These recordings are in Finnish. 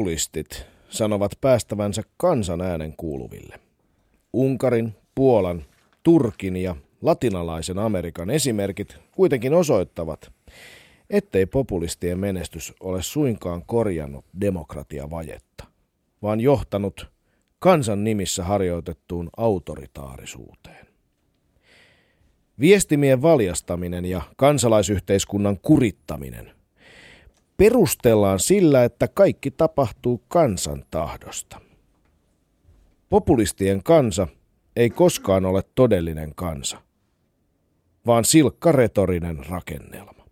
Populistit sanovat päästävänsä kansan äänen kuuluville. Unkarin, Puolan, Turkin ja latinalaisen Amerikan esimerkit kuitenkin osoittavat, ettei populistien menestys ole suinkaan korjannut demokratiavajetta, vaan johtanut kansan nimissä harjoitettuun autoritaarisuuteen. Viestimien valjastaminen ja kansalaisyhteiskunnan kurittaminen perustellaan sillä, että kaikki tapahtuu kansan tahdosta. Populistien kansa ei koskaan ole todellinen kansa, vaan silkka retorinen rakennelma.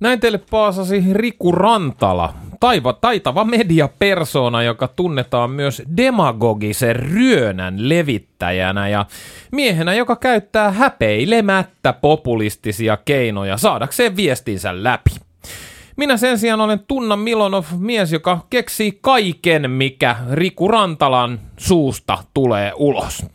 Näin teille paasasi Riku Rantala, taiva, taitava mediapersona, joka tunnetaan myös demagogisen ryönän levittäjänä ja miehenä, joka käyttää häpeilemättä populistisia keinoja saadakseen viestinsä läpi. Minä sen sijaan olen Tunna Milonov, mies, joka keksii kaiken, mikä Riku Rantalan suusta tulee ulos.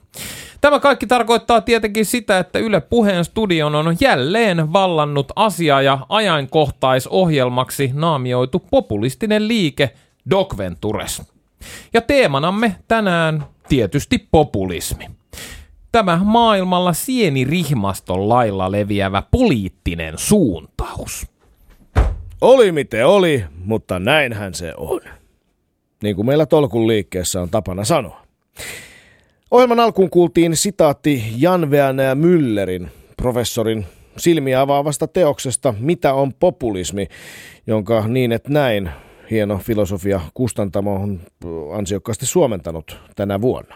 Tämä kaikki tarkoittaa tietenkin sitä, että Yle Puheen studion on jälleen vallannut asia- ja ajankohtaisohjelmaksi naamioitu populistinen liike Doc Ventures. Ja teemanamme tänään tietysti populismi. Tämä maailmalla sienirihmaston lailla leviävä poliittinen suuntaus. Oli miten oli, mutta näinhän se on. Niin kuin meillä tolkun liikkeessä on tapana sanoa. Ohjelman alkuun kuultiin sitaatti Jan Veanä Müllerin, professorin silmiä avaavasta teoksesta Mitä on populismi, jonka niin et näin hieno filosofia Kustantamo on ansiokkaasti suomentanut tänä vuonna.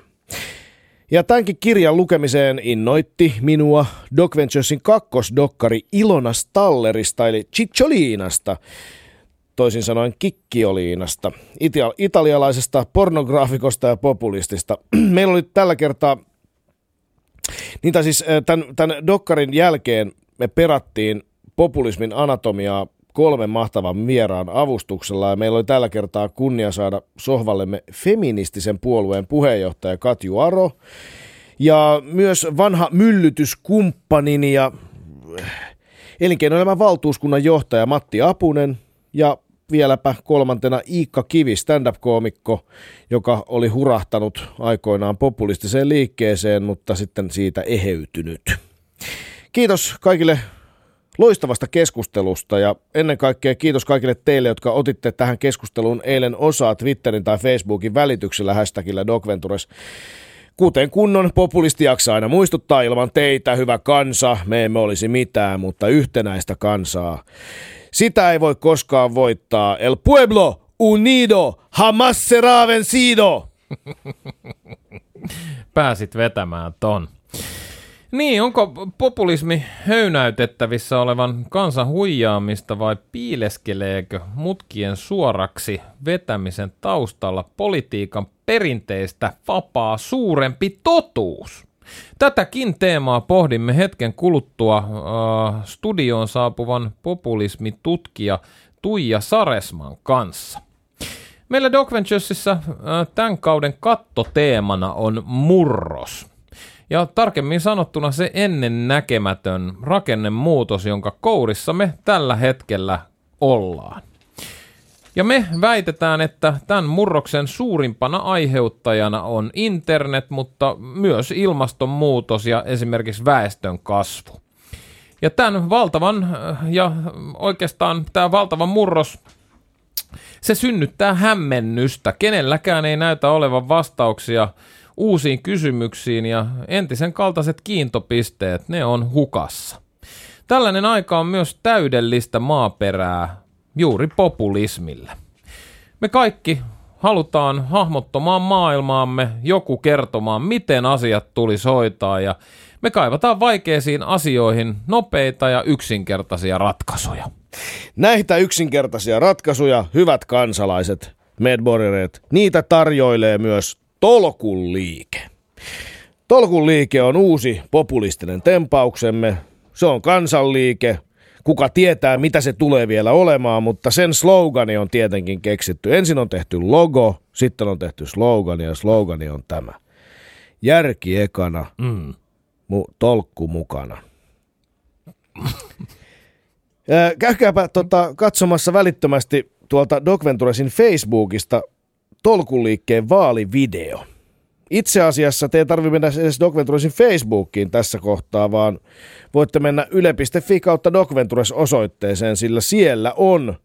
Ja tämänkin kirjan lukemiseen innoitti minua Doc Venturesin kakkosdokkari Ilona Stallerista eli Cicciolinasta, toisin sanoen kikkioliinasta, ita- italialaisesta pornograafikosta ja populistista. Meillä oli tällä kertaa, niin siis tämän, tämän dokkarin jälkeen me perattiin populismin anatomiaa kolmen mahtavan vieraan avustuksella ja meillä oli tällä kertaa kunnia saada sohvallemme feministisen puolueen puheenjohtaja Katju Aro ja myös vanha myllytyskumppanini ja elinkeinoelämän valtuuskunnan johtaja Matti Apunen ja vieläpä kolmantena Iikka Kivi, stand-up-koomikko, joka oli hurahtanut aikoinaan populistiseen liikkeeseen, mutta sitten siitä eheytynyt. Kiitos kaikille loistavasta keskustelusta ja ennen kaikkea kiitos kaikille teille, jotka otitte tähän keskusteluun eilen osaa Twitterin tai Facebookin välityksellä hashtagillä Docventures. Kuten kunnon populisti jaksaa aina muistuttaa ilman teitä, hyvä kansa, me emme olisi mitään, mutta yhtenäistä kansaa. Sitä ei voi koskaan voittaa. El pueblo unido jamás será vencido. Pääsit vetämään ton. Niin, onko populismi höynäytettävissä olevan kansan huijaamista vai piileskeleekö mutkien suoraksi vetämisen taustalla politiikan perinteistä vapaa suurempi totuus? Tätäkin teemaa pohdimme hetken kuluttua äh, studioon saapuvan populismitutkija Tuija Saresman kanssa. Meillä Doc Venturesissa äh, tämän kauden kattoteemana on murros. Ja tarkemmin sanottuna se ennen näkemätön rakennemuutos, jonka kourissa me tällä hetkellä ollaan. Ja me väitetään, että tämän murroksen suurimpana aiheuttajana on internet, mutta myös ilmastonmuutos ja esimerkiksi väestön kasvu. Ja tämän valtavan, ja oikeastaan tämä valtava murros, se synnyttää hämmennystä. Kenelläkään ei näytä olevan vastauksia uusiin kysymyksiin ja entisen kaltaiset kiintopisteet, ne on hukassa. Tällainen aika on myös täydellistä maaperää juuri populismille. Me kaikki halutaan hahmottomaan maailmaamme joku kertomaan, miten asiat tulisi hoitaa ja me kaivataan vaikeisiin asioihin nopeita ja yksinkertaisia ratkaisuja. Näitä yksinkertaisia ratkaisuja, hyvät kansalaiset, medborgereet, niitä tarjoilee myös Tolkun liike. Tolkun liike on uusi populistinen tempauksemme. Se on kansanliike, kuka tietää, mitä se tulee vielä olemaan, mutta sen slogani on tietenkin keksitty. Ensin on tehty logo, sitten on tehty slogani ja slogani on tämä. Järki ekana, mm. mu- tolkku mukana. Käykääpä tota, katsomassa välittömästi tuolta Doc Venturesin Facebookista tolkuliikkeen vaalivideo. Itse asiassa te ei tarvitse mennä edes Doc Venturesin Facebookiin tässä kohtaa, vaan voitte mennä yle.fi kautta Doc Ventures osoitteeseen, sillä siellä on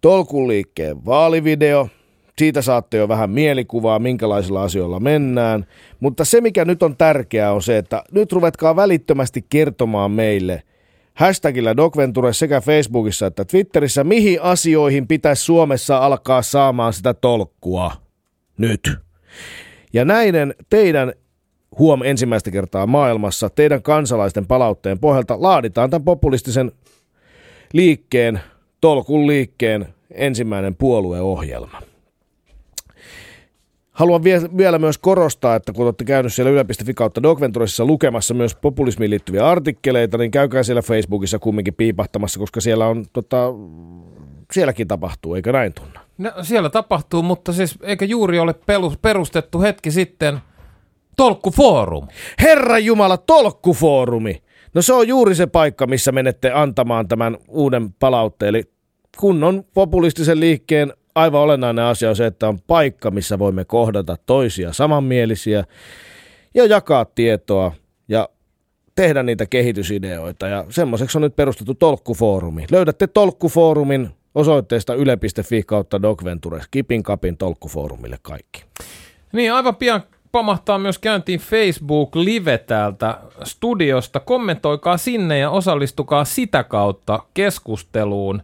tolkuliikkeen vaalivideo. Siitä saatte jo vähän mielikuvaa, minkälaisilla asioilla mennään. Mutta se, mikä nyt on tärkeää, on se, että nyt ruvetkaa välittömästi kertomaan meille hashtagillä DocVenture sekä Facebookissa että Twitterissä, mihin asioihin pitäisi Suomessa alkaa saamaan sitä tolkkua. Nyt. Ja näiden teidän huom ensimmäistä kertaa maailmassa, teidän kansalaisten palautteen pohjalta laaditaan tämän populistisen liikkeen, tolkun liikkeen ensimmäinen puolueohjelma. Haluan vielä myös korostaa, että kun olette käynyt siellä yle.fi kautta Dogventuresissa lukemassa myös populismiin liittyviä artikkeleita, niin käykää siellä Facebookissa kumminkin piipahtamassa, koska siellä on tota, sielläkin tapahtuu, eikö näin tunna? No, siellä tapahtuu, mutta siis eikö juuri ole perustettu hetki sitten Tolkkufoorum? Herra Jumala, Tolkkufoorumi! No se on juuri se paikka, missä menette antamaan tämän uuden palautteen. Eli kunnon populistisen liikkeen aivan olennainen asia on se, että on paikka, missä voimme kohdata toisia samanmielisiä ja jakaa tietoa ja tehdä niitä kehitysideoita. Ja semmoiseksi on nyt perustettu Tolkkufoorumi. Löydätte Tolkkufoorumin osoitteesta yle.fi kautta Dogventure. Kipin kapin Tolkkufoorumille kaikki. Niin, aivan pian pamahtaa myös käyntiin Facebook Live täältä studiosta. Kommentoikaa sinne ja osallistukaa sitä kautta keskusteluun.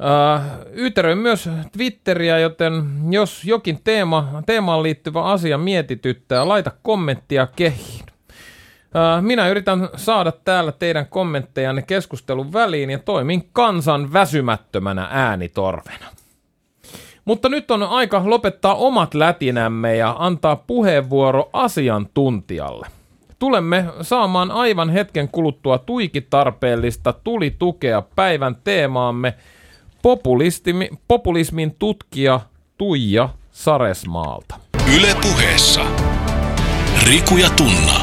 Uh, Yteröin myös Twitteriä, joten jos jokin teema, teemaan liittyvä asia mietityttää, laita kommenttia kehiin. Uh, minä yritän saada täällä teidän kommenttejanne keskustelun väliin ja toimin kansan väsymättömänä äänitorvena. Mutta nyt on aika lopettaa omat lätinämme ja antaa puheenvuoro asiantuntijalle. Tulemme saamaan aivan hetken kuluttua tuikitarpeellista tuli-tukea päivän teemaamme – populismin tutkija Tuija Saresmaalta. Ylepuheessa Riku ja Tunna.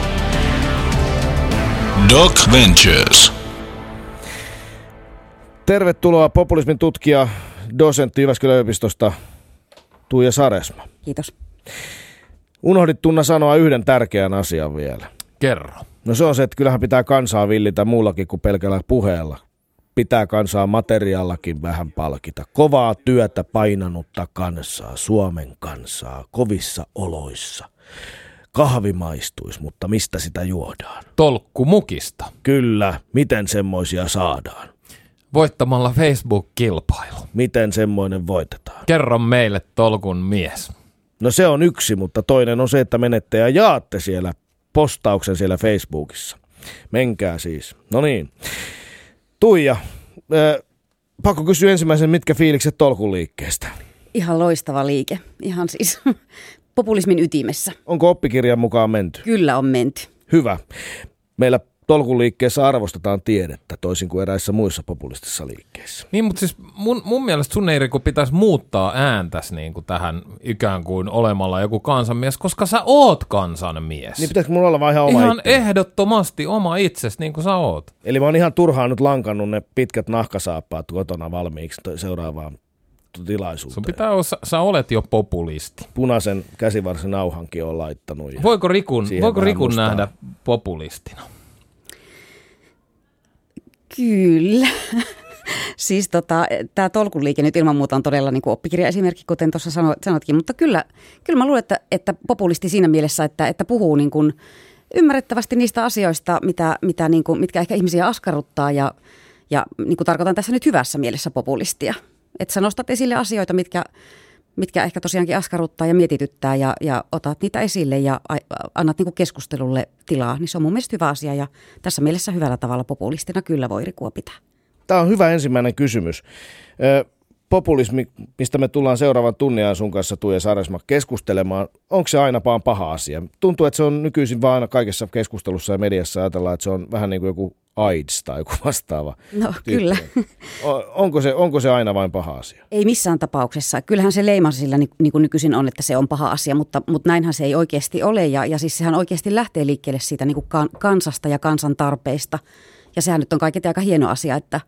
Doc Ventures. Tervetuloa populismin tutkija, dosentti Jyväskylän yliopistosta Tuija Saresma. Kiitos. Unohdit Tunna sanoa yhden tärkeän asian vielä. Kerro. No se on se, että kyllähän pitää kansaa villitä muullakin kuin pelkällä puheella pitää kansaa materiallakin vähän palkita. Kovaa työtä painanutta kansaa, Suomen kansaa, kovissa oloissa. Kahvi maistuisi, mutta mistä sitä juodaan? Tolkkumukista. Kyllä, miten semmoisia saadaan? Voittamalla Facebook-kilpailu. Miten semmoinen voitetaan? Kerro meille tolkun mies. No se on yksi, mutta toinen on se, että menette ja jaatte siellä postauksen siellä Facebookissa. Menkää siis. No niin. Tuija, äh, pakko kysyä ensimmäisen, mitkä fiilikset tolkun liikkeestä? Ihan loistava liike. Ihan siis populismin ytimessä. Onko oppikirjan mukaan menty? Kyllä on menty. Hyvä. Meillä tolkun liikkeessä arvostetaan tiedettä, toisin kuin eräissä muissa populistisissa liikkeissä. Niin, mutta siis mun, mun mielestä sun Eiriku pitäisi muuttaa ääntäs niin kuin tähän ikään kuin olemalla joku kansanmies, koska sä oot kansanmies. Niin pitäisikö mulla olla vaan ihan oma Ihan itseni? ehdottomasti oma itses, niin kuin sä oot. Eli mä oon ihan turhaan nyt lankannut ne pitkät nahkasaappaat kotona valmiiksi seuraavaan tilaisuuteen. Sun pitää olla, sä, sä olet jo populisti. Punaisen käsivarsen nauhankin on laittanut. Voiko Rikun, voiko Rikun nähdä populistina? Kyllä. siis tota, tämä tolkuliike nyt ilman muuta on todella niin oppikirjaesimerkki, kuten tuossa sanotkin, mutta kyllä, kyllä mä luulen, että, että populisti siinä mielessä, että, että puhuu niin kuin ymmärrettävästi niistä asioista, mitä, mitä niin kuin, mitkä ehkä ihmisiä askarruttaa ja, ja niin kuin tarkoitan tässä nyt hyvässä mielessä populistia. Että sä nostat esille asioita, mitkä, mitkä ehkä tosiaankin askarruttaa ja mietityttää ja, ja otat niitä esille ja annat niin keskustelulle tilaa, niin se on mun mielestä hyvä asia ja tässä mielessä hyvällä tavalla populistina kyllä voi Rikua pitää. Tämä on hyvä ensimmäinen kysymys. Populismi, mistä me tullaan seuraavan tunnin sun kanssa Tuija Saresma keskustelemaan, onko se aina vaan paha asia? Tuntuu, että se on nykyisin vaan kaikessa keskustelussa ja mediassa ajatellaan, että se on vähän niin kuin joku AIDS tai joku vastaava. No tyyppi. kyllä. Onko se, onko se aina vain paha asia? Ei missään tapauksessa. Kyllähän se leima sillä niin kuin nykyisin on, että se on paha asia, mutta, mutta näinhän se ei oikeasti ole. Ja, ja siis sehän oikeasti lähtee liikkeelle siitä niin kuin kansasta ja kansan tarpeista. Ja sehän nyt on kaiketi aika hieno asia, että,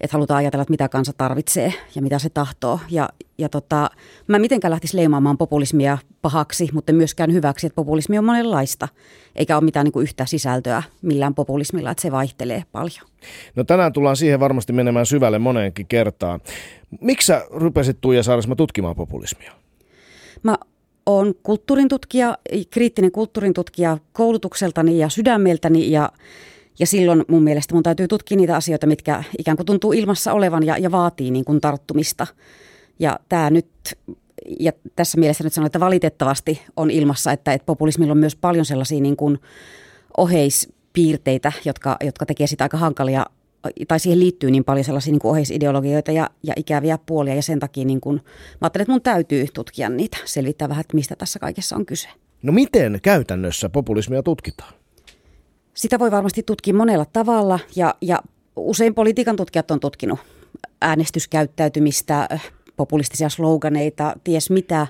että halutaan ajatella, että mitä kansa tarvitsee ja mitä se tahtoo. Ja, ja tota, mä mitenkään lähtisi leimaamaan populismia pahaksi, mutta myöskään hyväksi, että populismi on monenlaista, eikä ole mitään niin kuin yhtä sisältöä millään populismilla, että se vaihtelee paljon. No tänään tullaan siihen varmasti menemään syvälle moneenkin kertaan. Miksi sä rupesit Tuija Saarisma tutkimaan populismia? Mä oon kulttuurin tutkija, kriittinen kulttuurin tutkija koulutukseltani ja sydämeltäni ja ja silloin mun mielestä mun täytyy tutkia niitä asioita, mitkä ikään kuin tuntuu ilmassa olevan ja, ja vaatii niin kuin tarttumista. Ja tämä nyt, ja tässä mielessä nyt sanon, että valitettavasti on ilmassa, että, että populismilla on myös paljon sellaisia niin kuin oheispiirteitä, jotka, jotka tekee sitä aika hankalia tai siihen liittyy niin paljon sellaisia niin kuin oheisideologioita ja, ja ikäviä puolia ja sen takia niin kuin, mä ajattelen, että mun täytyy tutkia niitä, selvittää vähän, että mistä tässä kaikessa on kyse. No miten käytännössä populismia tutkitaan? Sitä voi varmasti tutkia monella tavalla ja, ja usein politiikan tutkijat on tutkinut äänestyskäyttäytymistä, populistisia sloganeita, ties mitä.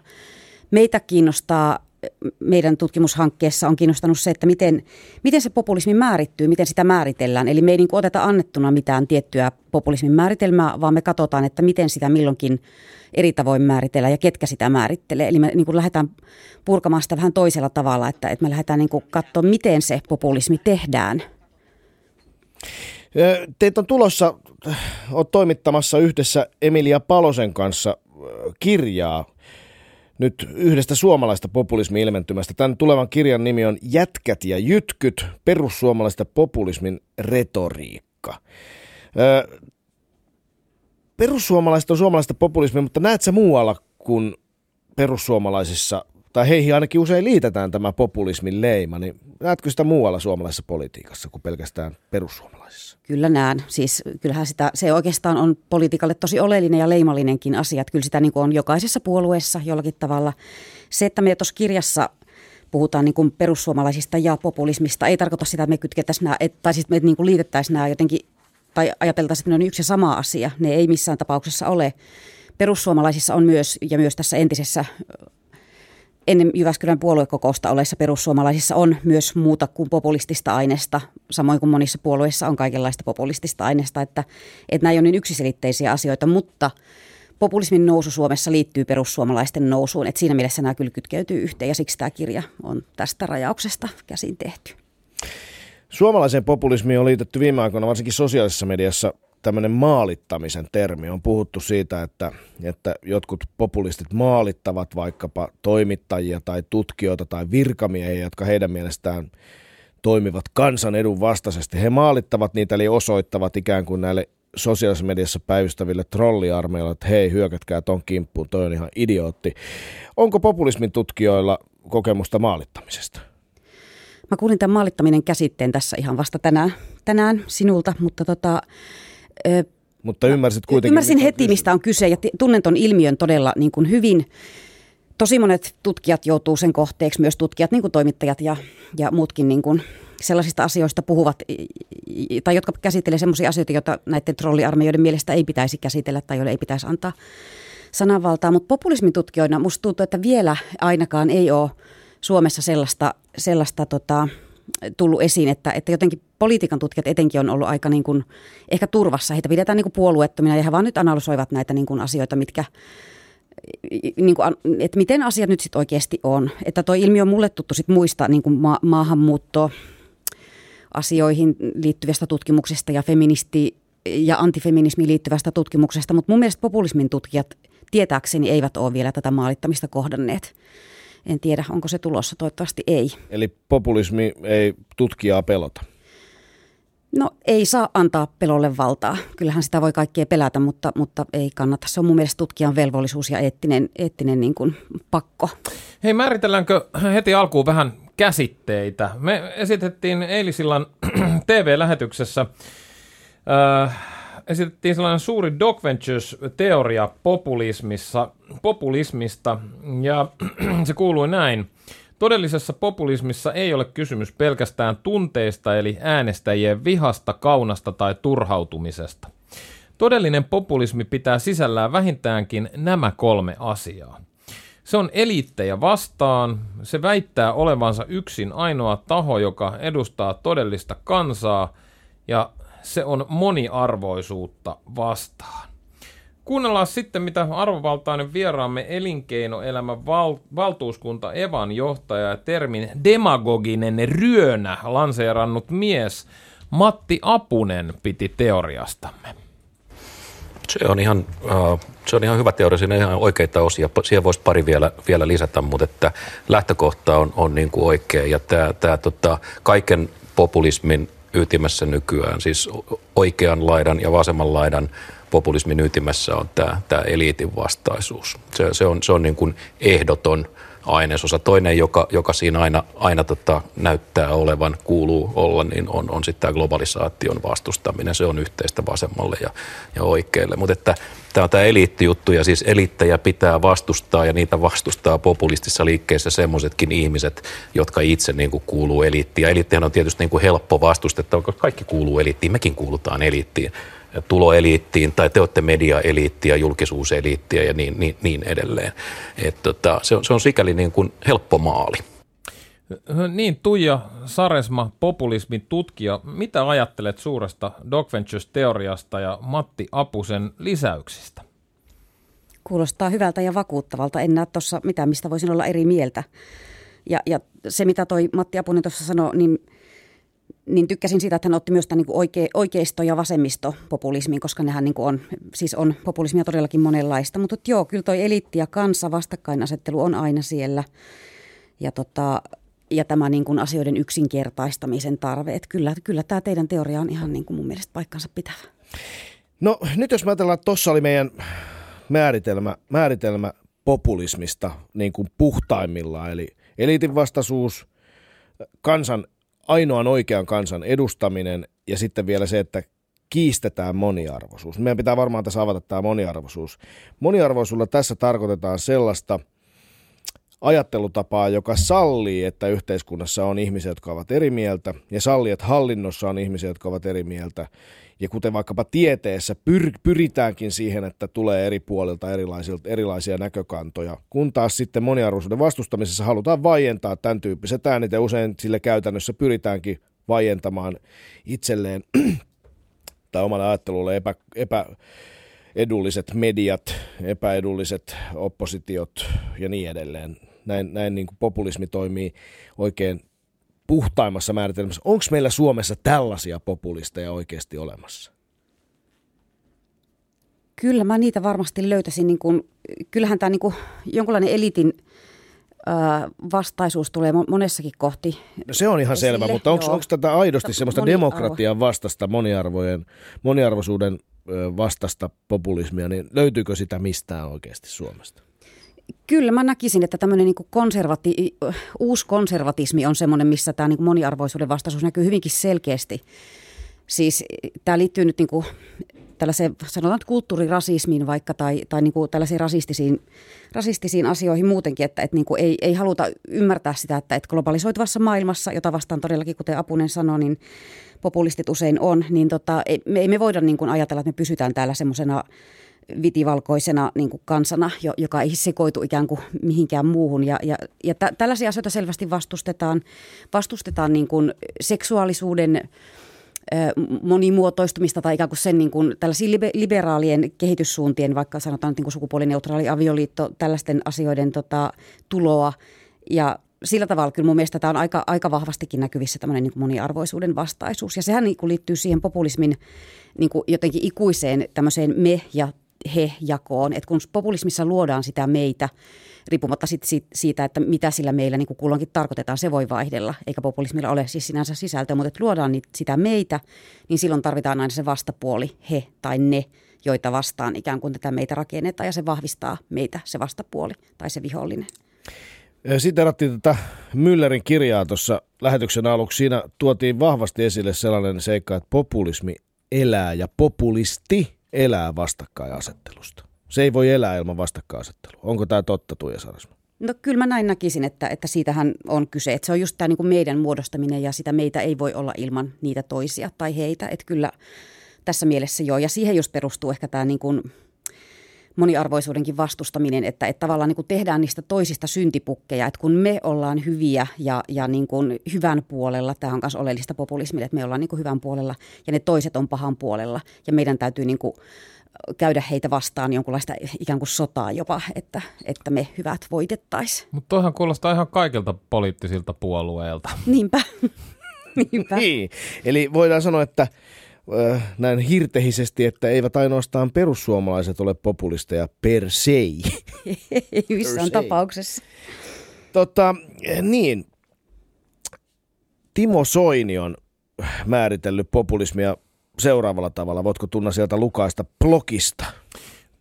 Meitä kiinnostaa meidän tutkimushankkeessa on kiinnostanut se, että miten, miten se populismi määrittyy, miten sitä määritellään. Eli me ei niin oteta annettuna mitään tiettyä populismin määritelmää, vaan me katsotaan, että miten sitä milloinkin eri tavoin määritellään ja ketkä sitä määrittelee. Eli me niin kuin lähdetään purkamaan sitä vähän toisella tavalla, että, että me lähdetään niin katsoa, miten se populismi tehdään. Teitä on tulossa, olet toimittamassa yhdessä Emilia Palosen kanssa kirjaa nyt yhdestä suomalaista populismi-ilmentymästä. Tämän tulevan kirjan nimi on Jätkät ja jytkyt, perussuomalaista populismin retoriikka. Öö, perussuomalaiset on suomalaista populismia, mutta näet sä muualla kuin perussuomalaisissa, tai heihin ainakin usein liitetään tämä populismin leima, niin näetkö sitä muualla suomalaisessa politiikassa kuin pelkästään perussuomalaisissa? Kyllä näen. Siis kyllähän sitä, se oikeastaan on politiikalle tosi oleellinen ja leimallinenkin asia. Että kyllä sitä niin on jokaisessa puolueessa jollakin tavalla. Se, että me tuossa kirjassa puhutaan niin kuin perussuomalaisista ja populismista, ei tarkoita sitä, että me kytkettäisiin nämä, tai siis me niin kuin liitettäisiin nämä jotenkin, tai ajateltaisiin, että ne on yksi ja sama asia. Ne ei missään tapauksessa ole. Perussuomalaisissa on myös, ja myös tässä entisessä ennen Jyväskylän puoluekokousta olleissa perussuomalaisissa on myös muuta kuin populistista aineesta, samoin kuin monissa puolueissa on kaikenlaista populistista aineesta, että, että ei ole niin yksiselitteisiä asioita, mutta populismin nousu Suomessa liittyy perussuomalaisten nousuun, että siinä mielessä nämä kyllä kytkeytyy yhteen ja siksi tämä kirja on tästä rajauksesta käsin tehty. Suomalaiseen populismiin on liitetty viime aikoina varsinkin sosiaalisessa mediassa tämmöinen maalittamisen termi. On puhuttu siitä, että, että jotkut populistit maalittavat vaikkapa toimittajia tai tutkijoita tai virkamiehiä, jotka heidän mielestään toimivat kansan edun vastaisesti. He maalittavat niitä eli osoittavat ikään kuin näille sosiaalisessa mediassa päivystäville trolliarmeilla, että hei, hyökätkää ton kimppuun, toi on ihan idiootti. Onko populismin tutkijoilla kokemusta maalittamisesta? Mä kuulin tämän maalittaminen käsitteen tässä ihan vasta tänään, tänään sinulta, mutta tota, mutta ymmärsit kuitenkin. Ymmärsin heti, mistä on kyse ja tunnen ton ilmiön todella niin kuin hyvin. Tosi monet tutkijat joutuu sen kohteeksi, myös tutkijat, niin kuin toimittajat ja, ja muutkin niin kuin sellaisista asioista puhuvat, tai jotka käsittelee sellaisia asioita, joita näiden trolliarmeijoiden mielestä ei pitäisi käsitellä tai joille ei pitäisi antaa sananvaltaa. Mutta populismin tutkijoina musta tuntuu, että vielä ainakaan ei ole Suomessa sellaista, sellaista tota, tullut esiin, että, että jotenkin politiikan tutkijat etenkin on ollut aika niin kuin, ehkä turvassa. Heitä pidetään niin kuin puolueettomina ja he vaan nyt analysoivat näitä niin kuin asioita, mitkä, niin kuin, että miten asiat nyt sitten oikeasti on. Että tuo ilmiö on mulle tuttu sit muista niin kuin ma- maahanmuutto asioihin liittyvästä tutkimuksesta ja feministi ja antifeminismiin liittyvästä tutkimuksesta, mutta mun mielestä populismin tutkijat tietääkseni eivät ole vielä tätä maalittamista kohdanneet. En tiedä, onko se tulossa, toivottavasti ei. Eli populismi ei tutkijaa pelota? No ei saa antaa pelolle valtaa. Kyllähän sitä voi kaikkea pelätä, mutta, mutta ei kannata. Se on mun mielestä tutkijan velvollisuus ja eettinen, eettinen niin kuin pakko. Hei, määritelläänkö heti alkuun vähän käsitteitä? Me esitettiin eilisillan TV-lähetyksessä, äh, esitettiin sellainen suuri Doc Ventures-teoria populismissa, populismista, ja se kuului näin – Todellisessa populismissa ei ole kysymys pelkästään tunteista eli äänestäjien vihasta, kaunasta tai turhautumisesta. Todellinen populismi pitää sisällään vähintäänkin nämä kolme asiaa. Se on eliittejä vastaan, se väittää olevansa yksin ainoa taho, joka edustaa todellista kansaa, ja se on moniarvoisuutta vastaan. Kuunnellaan sitten, mitä arvovaltainen vieraamme elinkeinoelämän val- valtuuskunta Evan johtaja ja termin demagoginen ryönä lanseerannut mies Matti Apunen piti teoriastamme. Se on ihan, uh, se on ihan hyvä teoria, siinä on ihan oikeita osia. Siihen voisi pari vielä, vielä lisätä, mutta että lähtökohta on, on niin kuin oikea. Ja tämä, tämä tota, kaiken populismin ytimessä nykyään, siis oikean laidan ja vasemman laidan populismin ytimessä on tämä, tämä eliitin vastaisuus. Se, se on, se on niin kuin ehdoton ainesosa. Toinen, joka, joka siinä aina, aina tota, näyttää olevan, kuuluu olla, niin on, on sitten tämä globalisaation vastustaminen. Se on yhteistä vasemmalle ja, ja oikealle. Mutta että tämä on tämä eliittijuttu ja siis eliittejä pitää vastustaa ja niitä vastustaa populistisessa liikkeessä semmoisetkin ihmiset, jotka itse niin kuin kuuluu eliittiin. Ja eliittihän on tietysti niin kuin helppo vastustettava, koska kaikki kuuluu eliittiin, mekin kuulutaan eliittiin tuloeliittiin tai te olette mediaeliittiä, julkisuuseliittiä ja niin, niin, niin edelleen. Et tota, se, on, se on sikäli niin kuin helppo maali. Niin, Tuija Saresma, populismin tutkija, mitä ajattelet suuresta Dog Ventures-teoriasta ja Matti Apusen lisäyksistä? Kuulostaa hyvältä ja vakuuttavalta. En näe tuossa mitään, mistä voisin olla eri mieltä. Ja, ja se, mitä toi Matti Apunen tuossa sanoi, niin – niin tykkäsin siitä, että hän otti myös tämän niin oike, oikeisto- ja vasemmistopopulismin, koska nehän niin on, siis on populismia todellakin monenlaista. Mutta joo, kyllä toi eliitti ja kanssa vastakkainasettelu on aina siellä. Ja, tota, ja tämä niin kuin asioiden yksinkertaistamisen tarve. Että kyllä, kyllä tämä teidän teoria on ihan niin kuin mun mielestä paikkansa pitävä. No nyt jos mä ajatellaan, että tuossa oli meidän määritelmä, määritelmä populismista niin kuin puhtaimmillaan, eli eliitin vastaisuus, kansan ainoan oikean kansan edustaminen ja sitten vielä se, että kiistetään moniarvoisuus. Meidän pitää varmaan tässä avata tämä moniarvoisuus. Moniarvoisuudella tässä tarkoitetaan sellaista ajattelutapaa, joka sallii, että yhteiskunnassa on ihmisiä, jotka ovat eri mieltä, ja sallii, että hallinnossa on ihmisiä, jotka ovat eri mieltä, ja kuten vaikkapa tieteessä pyr- pyritäänkin siihen, että tulee eri puolilta erilaisia näkökantoja, kun taas sitten moniarvoisuuden vastustamisessa halutaan vaientaa tämän tyyppiset äänit ja usein sille käytännössä pyritäänkin vaientamaan itselleen tai omalle ajattelulle epä, epä edulliset mediat, epäedulliset oppositiot ja niin edelleen. Näin, näin niin kuin populismi toimii oikein puhtaimmassa määritelmässä. Onko meillä Suomessa tällaisia populisteja oikeasti olemassa? Kyllä mä niitä varmasti löytäisin. Niin kun, kyllähän tämä niin jonkunlainen elitin vastaisuus tulee monessakin kohti. No se on ihan esille, selvä, mutta onko tätä aidosti semmoista moniarvo. demokratian vastasta, moniarvojen, moniarvoisuuden vastasta populismia, niin löytyykö sitä mistään oikeasti Suomesta? Kyllä mä näkisin, että tämmöinen niin konservati, uusi konservatismi on semmoinen, missä tämä niin moniarvoisuuden vastaisuus näkyy hyvinkin selkeästi. Siis tämä liittyy nyt niin kuin tällaiseen, sanotaan nyt kulttuurirasismiin vaikka tai, tai niin kuin tällaisiin rasistisiin, rasistisiin asioihin muutenkin, että, että niin kuin ei, ei haluta ymmärtää sitä, että, että globalisoituvassa maailmassa, jota vastaan todellakin, kuten Apunen sanoi, niin populistit usein on, niin tota, ei, me ei me voida niin kuin ajatella, että me pysytään täällä semmoisena vitivalkoisena niin kuin kansana, joka ei sekoitu ikään kuin mihinkään muuhun. Ja, ja, ja tä, tällaisia asioita selvästi vastustetaan. Vastustetaan niin kuin seksuaalisuuden monimuotoistumista tai ikään kuin sen niin kuin tällaisiin liberaalien kehityssuuntien, vaikka sanotaan niin kuin sukupuolineutraali avioliitto, tällaisten asioiden tota, tuloa. Ja sillä tavalla kyllä mun mielestä tämä on aika, aika vahvastikin näkyvissä tämmöinen niin moniarvoisuuden vastaisuus. Ja sehän niin kuin liittyy siihen populismin niin kuin jotenkin ikuiseen tämmöiseen me- ja he-jakoon. Että kun populismissa luodaan sitä meitä, riippumatta sit siitä, että mitä sillä meillä niin kulloinkin tarkoitetaan, se voi vaihdella, eikä populismilla ole siis sinänsä sisältöä, mutta että luodaan sitä meitä, niin silloin tarvitaan aina se vastapuoli, he tai ne, joita vastaan ikään kuin tätä meitä rakennetaan, ja se vahvistaa meitä, se vastapuoli tai se vihollinen. Siterattiin tätä Müllerin kirjaa tuossa lähetyksen aluksi. Siinä tuotiin vahvasti esille sellainen seikka, että populismi elää ja populisti elää vastakkainasettelusta. Se ei voi elää ilman vastakkainasettelua. Onko tämä totta, Tuija Sarasma? No kyllä mä näin näkisin, että, että siitähän on kyse. Että se on just tämä niin meidän muodostaminen ja sitä meitä ei voi olla ilman niitä toisia tai heitä. Että kyllä tässä mielessä joo. Ja siihen just perustuu ehkä tämä niin kuin moniarvoisuudenkin vastustaminen, että, että tavallaan niin kuin tehdään niistä toisista syntipukkeja, että kun me ollaan hyviä ja, ja niin kuin hyvän puolella, tämä on myös oleellista populismille, että me ollaan niin kuin hyvän puolella ja ne toiset on pahan puolella ja meidän täytyy niin kuin käydä heitä vastaan jonkunlaista ikään kuin sotaa jopa, että, että me hyvät voitettaisiin. Mutta toihan kuulostaa ihan kaikilta poliittisilta puolueilta. Niinpä. Niinpä. Niin, eli voidaan sanoa, että äh, näin hirtehisesti, että eivät ainoastaan perussuomalaiset ole populisteja per se. Ei missään se. tapauksessa. Tota, niin, Timo Soini on määritellyt populismia seuraavalla tavalla. Voitko tunna sieltä lukaista blogista?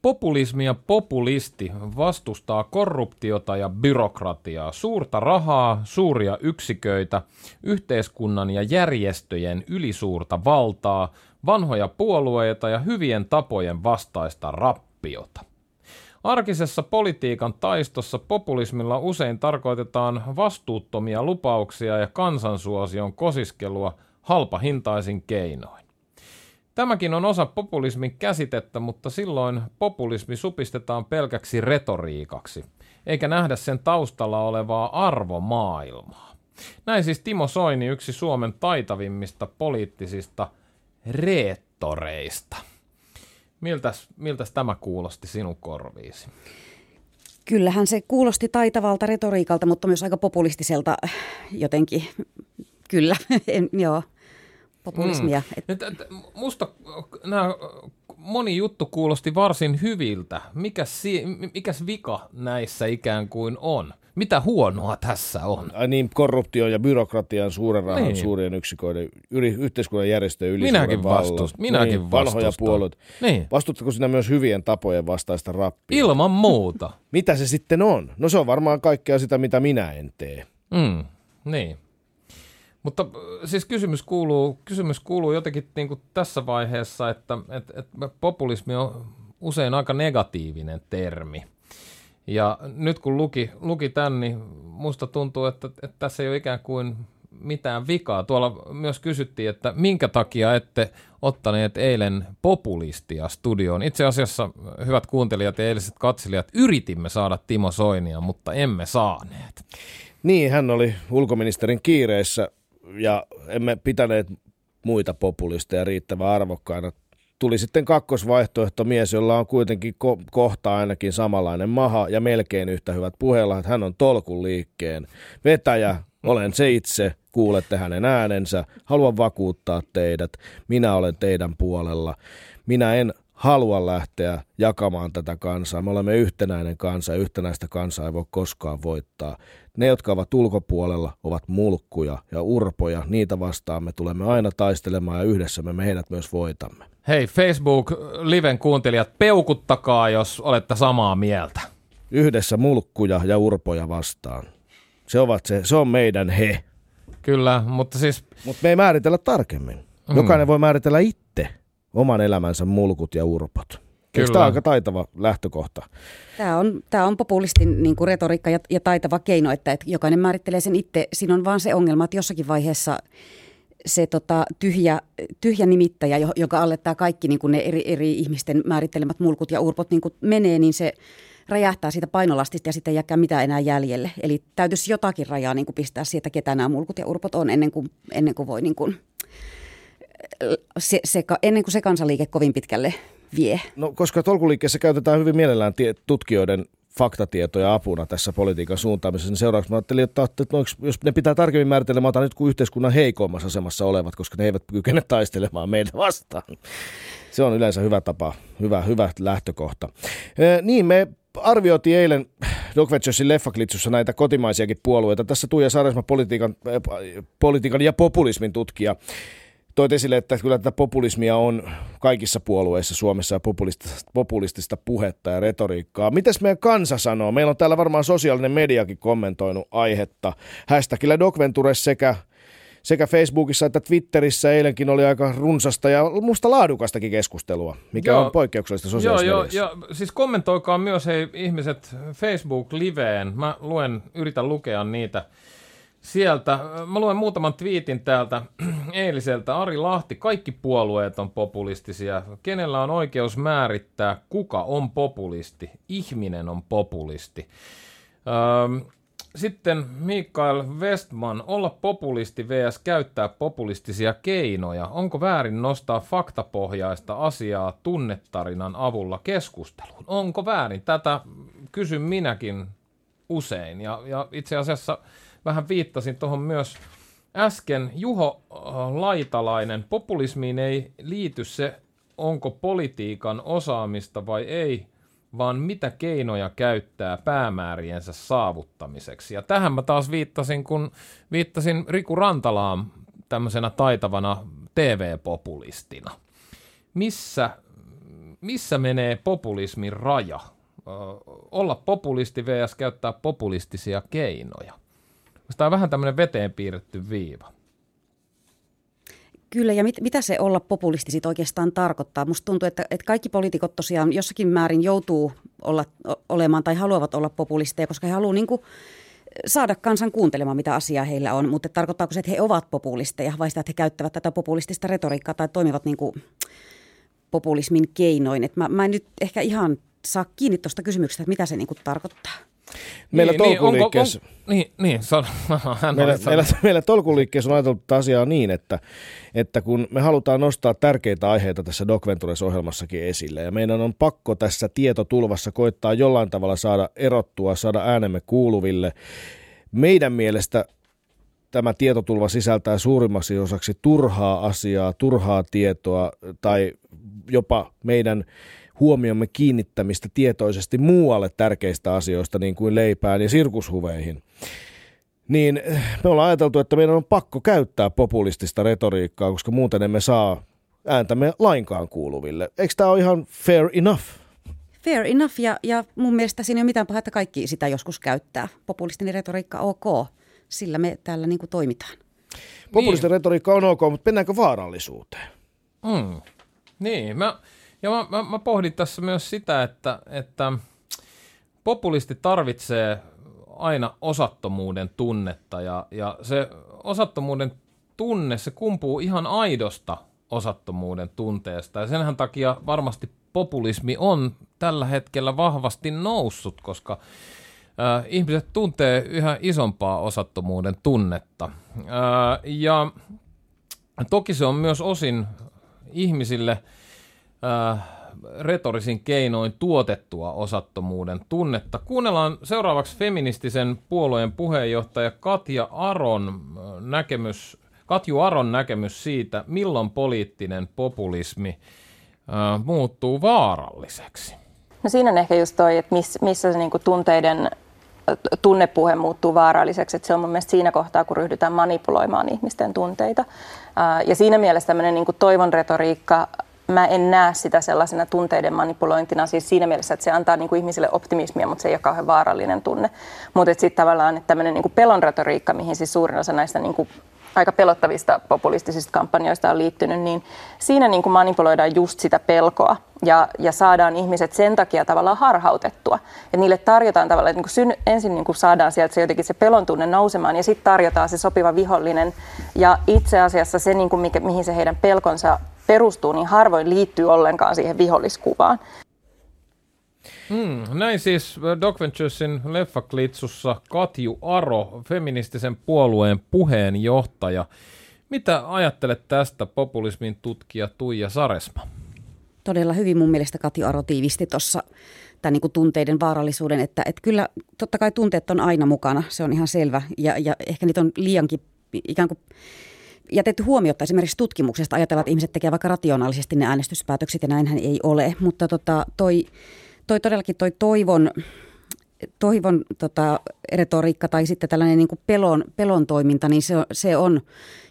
Populismi ja populisti vastustaa korruptiota ja byrokratiaa, suurta rahaa, suuria yksiköitä, yhteiskunnan ja järjestöjen ylisuurta valtaa, vanhoja puolueita ja hyvien tapojen vastaista rappiota. Arkisessa politiikan taistossa populismilla usein tarkoitetaan vastuuttomia lupauksia ja kansansuosion kosiskelua halpahintaisin keinoin. Tämäkin on osa populismin käsitettä, mutta silloin populismi supistetaan pelkäksi retoriikaksi, eikä nähdä sen taustalla olevaa arvomaailmaa. Näin siis Timo Soini, yksi Suomen taitavimmista poliittisista reettoreista. Miltäs, miltäs tämä kuulosti sinun korviisi? Kyllähän se kuulosti taitavalta retoriikalta, mutta myös aika populistiselta jotenkin. Kyllä, en, joo, populismia. Mm. Et, musta nämä moni juttu kuulosti varsin hyviltä. Mikäs, si, mikäs vika näissä ikään kuin on? Mitä huonoa tässä on? Ai niin, korruptio ja byrokratian suuren rahan, Niin. suurien yksiköiden, yli, yhteiskunnan järjestöjen yli Minäkin vastustan. Minäkin niin, vanhoja puolueita. Niin. Vastuttako sinä myös hyvien tapojen vastaista rappia? Ilman muuta. Mitä se sitten on? No se on varmaan kaikkea sitä, mitä minä en tee. Mm, niin. Mutta äh, siis kysymys kuuluu, kysymys kuuluu jotenkin niin kuin tässä vaiheessa, että, että, että populismi on usein aika negatiivinen termi. Ja nyt kun luki, luki tämän, niin musta tuntuu, että, että tässä ei ole ikään kuin mitään vikaa. Tuolla myös kysyttiin, että minkä takia ette ottaneet eilen populistia studioon. Itse asiassa, hyvät kuuntelijat ja eiliset katselijat, yritimme saada Timo Soinia, mutta emme saaneet. Niin, hän oli ulkoministerin kiireessä ja emme pitäneet muita populisteja riittävän arvokkaina. Tuli sitten kakkosvaihtoehto mies, jolla on kuitenkin ko- kohta ainakin samanlainen maha ja melkein yhtä hyvät puheella, että hän on tolkun liikkeen vetäjä. Olen se itse, kuulette hänen äänensä, haluan vakuuttaa teidät, minä olen teidän puolella. Minä en halua lähteä jakamaan tätä kansaa. Me olemme yhtenäinen kansa ja yhtenäistä kansaa ei voi koskaan voittaa. Ne, jotka ovat ulkopuolella, ovat mulkkuja ja urpoja. Niitä vastaan me tulemme aina taistelemaan ja yhdessä me meidät myös voitamme. Hei Facebook-liven kuuntelijat, peukuttakaa, jos olette samaa mieltä. Yhdessä mulkkuja ja urpoja vastaan. Se, ovat se, se on meidän he. Kyllä, mutta siis Mutta me ei määritellä tarkemmin. Mm. Jokainen voi määritellä itse oman elämänsä mulkut ja urpot. Eikö Kyllä. tämä aika taitava lähtökohta? Tämä on, tämä on populistin niin kuin retoriikka ja, ja taitava keino, että, että jokainen määrittelee sen itse. Siinä on vaan se ongelma, että jossakin vaiheessa se tota, tyhjä, tyhjä nimittäjä, jo- joka alle tämä kaikki niin kuin ne eri, eri ihmisten määrittelemät mulkut ja urpot niin kuin menee, niin se räjähtää siitä painolastista ja sitten ei jääkään mitään enää jäljelle. Eli täytyisi jotakin rajaa niin kuin pistää siitä, ketä nämä mulkut ja urpot on ennen kuin, ennen kuin voi niin kuin, se, se, ennen kuin se kansaliike kovin pitkälle vie. No, koska tolkuliikkeessä käytetään hyvin mielellään tie- tutkijoiden faktatietoja apuna tässä politiikan suuntaamisessa, niin seuraavaksi mä ajattelin, että, että no, jos ne pitää tarkemmin määritellä, mä otan nyt kuin yhteiskunnan heikoimmassa asemassa olevat, koska ne eivät kykene taistelemaan meitä vastaan. Se on yleensä hyvä tapa, hyvä, hyvä lähtökohta. Ee, niin, me arvioitiin eilen Doc Venturesin leffaklitsussa näitä kotimaisiakin puolueita. Tässä Tuija Saaresma, politiikan, politiikan ja populismin tutkija, toit esille, että kyllä tätä populismia on kaikissa puolueissa Suomessa ja populistista, populistista puhetta ja retoriikkaa. Mites meidän kansa sanoo? Meillä on täällä varmaan sosiaalinen mediakin kommentoinut aihetta. Hashtagillä Docventures sekä, sekä Facebookissa että Twitterissä eilenkin oli aika runsasta ja musta laadukastakin keskustelua, mikä Joo. on poikkeuksellista Joo, sosiaalisessa joo, ja siis kommentoikaa myös hei ihmiset Facebook-liveen. Mä luen, yritän lukea niitä, sieltä. Mä luen muutaman twiitin täältä eiliseltä. Ari Lahti, kaikki puolueet on populistisia. Kenellä on oikeus määrittää, kuka on populisti? Ihminen on populisti. Öö, sitten Mikael Westman, olla populisti vs. käyttää populistisia keinoja. Onko väärin nostaa faktapohjaista asiaa tunnetarinan avulla keskusteluun? Onko väärin? Tätä kysyn minäkin usein. Ja, ja itse asiassa vähän viittasin tuohon myös äsken. Juho äh, Laitalainen, populismiin ei liity se, onko politiikan osaamista vai ei, vaan mitä keinoja käyttää päämääriensä saavuttamiseksi. Ja tähän mä taas viittasin, kun viittasin Riku Rantalaan tämmöisenä taitavana TV-populistina. Missä, missä menee populismin raja? olla populisti vs. käyttää populistisia keinoja. Tämä on vähän tämmöinen veteen piirretty viiva. Kyllä, ja mit, mitä se olla populisti sit oikeastaan tarkoittaa? Musta tuntuu, että, että kaikki poliitikot tosiaan jossakin määrin joutuu olla, olemaan tai haluavat olla populisteja, koska he haluavat niin kuin, saada kansan kuuntelemaan, mitä asiaa heillä on. Mutta tarkoittaako se, että he ovat populisteja vai sitä, että he käyttävät tätä populistista retoriikkaa tai toimivat niin kuin populismin keinoin? Et mä, mä en nyt ehkä ihan saa kiinni tuosta kysymyksestä, että mitä se niin kuin tarkoittaa. Meillä niin, tolkuliikkeessä... Niin, onko, on, niin, niin hän meillä, meillä, meillä tolkuliikkeessä on ajateltu asiaa niin, että, että kun me halutaan nostaa tärkeitä aiheita tässä Doc Ventures-ohjelmassakin esille, ja meidän on pakko tässä tietotulvassa koittaa jollain tavalla saada erottua, saada äänemme kuuluville. Meidän mielestä tämä tietotulva sisältää suurimmaksi osaksi turhaa asiaa, turhaa tietoa tai jopa meidän huomiomme kiinnittämistä tietoisesti muualle tärkeistä asioista, niin kuin leipään ja sirkushuveihin, niin me ollaan ajateltu, että meidän on pakko käyttää populistista retoriikkaa, koska muuten emme saa ääntämme lainkaan kuuluville. Eikö tämä ole ihan fair enough? Fair enough, ja, ja mun mielestä siinä ei ole mitään pahaa, että kaikki sitä joskus käyttää. Populistinen retoriikka ok, sillä me täällä niin kuin toimitaan. Populistinen niin. retoriikka on ok, mutta mennäänkö vaarallisuuteen? Mm. Niin, mä, ja mä, mä, mä pohdin tässä myös sitä, että, että populisti tarvitsee aina osattomuuden tunnetta ja, ja se osattomuuden tunne, se kumpuu ihan aidosta osattomuuden tunteesta ja senhän takia varmasti populismi on tällä hetkellä vahvasti noussut, koska äh, ihmiset tuntee yhä isompaa osattomuuden tunnetta. Äh, ja toki se on myös osin ihmisille – äh, retorisin keinoin tuotettua osattomuuden tunnetta. Kuunnellaan seuraavaksi feministisen puolueen puheenjohtaja Katja Aron äh, näkemys, Katju Aron näkemys siitä, milloin poliittinen populismi äh, muuttuu vaaralliseksi. No siinä on ehkä just toi, että miss, missä se niinku tunteiden äh, tunnepuhe muuttuu vaaralliseksi. Että se on mun mielestä siinä kohtaa, kun ryhdytään manipuloimaan ihmisten tunteita. Ja siinä mielessä tämmöinen niin toivon retoriikka mä en näe sitä sellaisena tunteiden manipulointina, siis siinä mielessä, että se antaa niin kuin ihmisille optimismia, mutta se ei ole kauhean vaarallinen tunne. Mutta sitten tavallaan että tämmöinen niin pelon retoriikka, mihin siis suurin osa näistä niin kuin aika pelottavista populistisista kampanjoista on liittynyt, niin siinä niin kuin manipuloidaan just sitä pelkoa ja, ja saadaan ihmiset sen takia tavallaan harhautettua. Ja niille tarjotaan tavallaan, että niin kuin syn, ensin niin kuin saadaan sieltä se jotenkin se pelon tunne nousemaan ja sitten tarjotaan se sopiva vihollinen. Ja itse asiassa se, niin kuin mikä, mihin se heidän pelkonsa perustuu, niin harvoin liittyy ollenkaan siihen viholliskuvaan. Mm, näin siis Doc Venturesin leffaklitsussa Katju Aro, feministisen puolueen puheenjohtaja. Mitä ajattelet tästä populismin tutkija Tuija Saresma? Todella hyvin mun mielestä Katju Aro tiivisti tuossa tämän niin tunteiden vaarallisuuden, että, että kyllä totta kai tunteet on aina mukana, se on ihan selvä ja, ja ehkä niitä on liiankin ikään kuin jätetty huomiota esimerkiksi tutkimuksesta. Ajatellaan, että ihmiset tekevät vaikka rationaalisesti ne äänestyspäätökset ja näinhän ei ole. Mutta tota, toi, toi todellakin toi toivon, toivon tota, retoriikka tai sitten tällainen niin kuin pelon, pelon toiminta, niin se, se on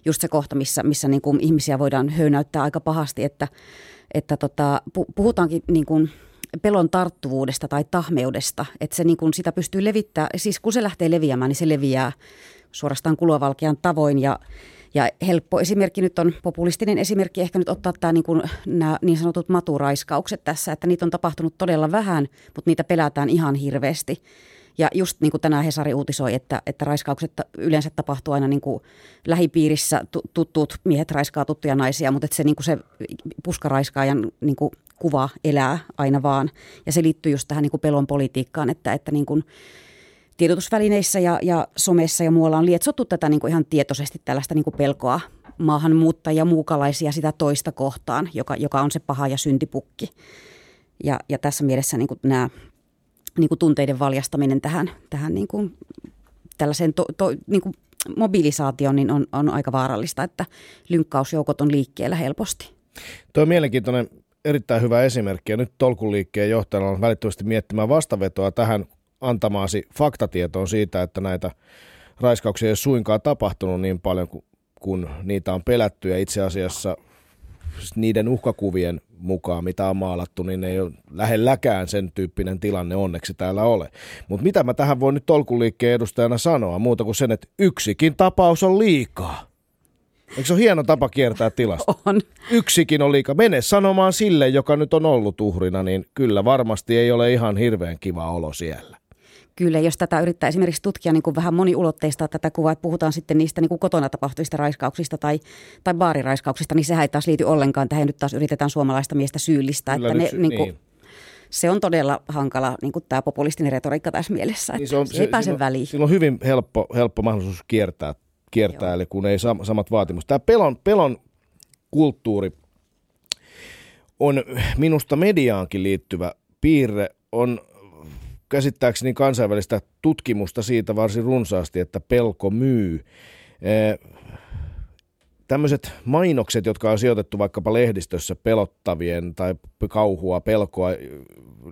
just se kohta, missä, missä niin kuin ihmisiä voidaan höynäyttää aika pahasti, että, että tota, puhutaankin niin kuin pelon tarttuvuudesta tai tahmeudesta, että se niin kuin sitä pystyy levittämään, siis kun se lähtee leviämään, niin se leviää suorastaan kulovalkean tavoin ja ja helppo esimerkki nyt on, populistinen esimerkki ehkä nyt ottaa tämä niin, kuin, nämä niin sanotut maturaiskaukset tässä, että niitä on tapahtunut todella vähän, mutta niitä pelätään ihan hirveästi. Ja just niin kuin tänään Hesari uutisoi, että, että raiskaukset yleensä tapahtuu aina niin kuin lähipiirissä, tuttuut miehet raiskaa tuttuja naisia, mutta että se, niin kuin se puskaraiskaajan niin kuin kuva elää aina vaan. Ja se liittyy just tähän niin kuin pelon politiikkaan, että, että niin kuin tiedotusvälineissä ja, ja somessa ja muualla on lietsottu tätä niin kuin ihan tietoisesti tällaista niin kuin pelkoa maahanmuuttajia, muukalaisia sitä toista kohtaan, joka, joka on se paha ja syntipukki. Ja, ja tässä mielessä niin kuin nämä niin kuin tunteiden valjastaminen tähän, tähän niin kuin, tällaiseen to, to, niin kuin mobilisaatioon niin on, on aika vaarallista, että lynkkausjoukot on liikkeellä helposti. Tuo on mielenkiintoinen, erittäin hyvä esimerkki ja nyt tolkuliikkeen johtajana on välittömästi miettimään vastavetoa tähän antamaasi faktatietoon siitä, että näitä raiskauksia ei ole suinkaan tapahtunut niin paljon kuin kun niitä on pelätty ja itse asiassa niiden uhkakuvien mukaan, mitä on maalattu, niin ei ole lähelläkään sen tyyppinen tilanne onneksi täällä ole. Mutta mitä mä tähän voin nyt tolkuliikkeen edustajana sanoa, muuta kuin sen, että yksikin tapaus on liikaa. Eikö se ole hieno tapa kiertää tilasta? On. Yksikin on liikaa. Mene sanomaan sille, joka nyt on ollut uhrina, niin kyllä varmasti ei ole ihan hirveän kiva olo siellä. Kyllä, jos tätä yrittää esimerkiksi tutkia niin kuin vähän moniulotteista tätä kuvaa, että puhutaan sitten niistä niin kuin kotona tapahtuvista raiskauksista tai, tai baariraiskauksista, niin sehän ei taas liity ollenkaan tähän. Nyt taas yritetään suomalaista miestä syyllistää. Kyllä että nyt, ne, niin. niin kuin, se on todella hankala niin kuin tämä populistinen retoriikka tässä mielessä, että niin se, on, se ei pääse silloin, väliin. Silloin on hyvin helppo, helppo mahdollisuus kiertää, kiertää eli kun ei sam, samat vaatimukset. Tämä pelon, pelon kulttuuri on minusta mediaankin liittyvä piirre, on käsittääkseni kansainvälistä tutkimusta siitä varsin runsaasti, että pelko myy. Tämmöiset mainokset, jotka on sijoitettu vaikkapa lehdistössä pelottavien tai kauhua, pelkoa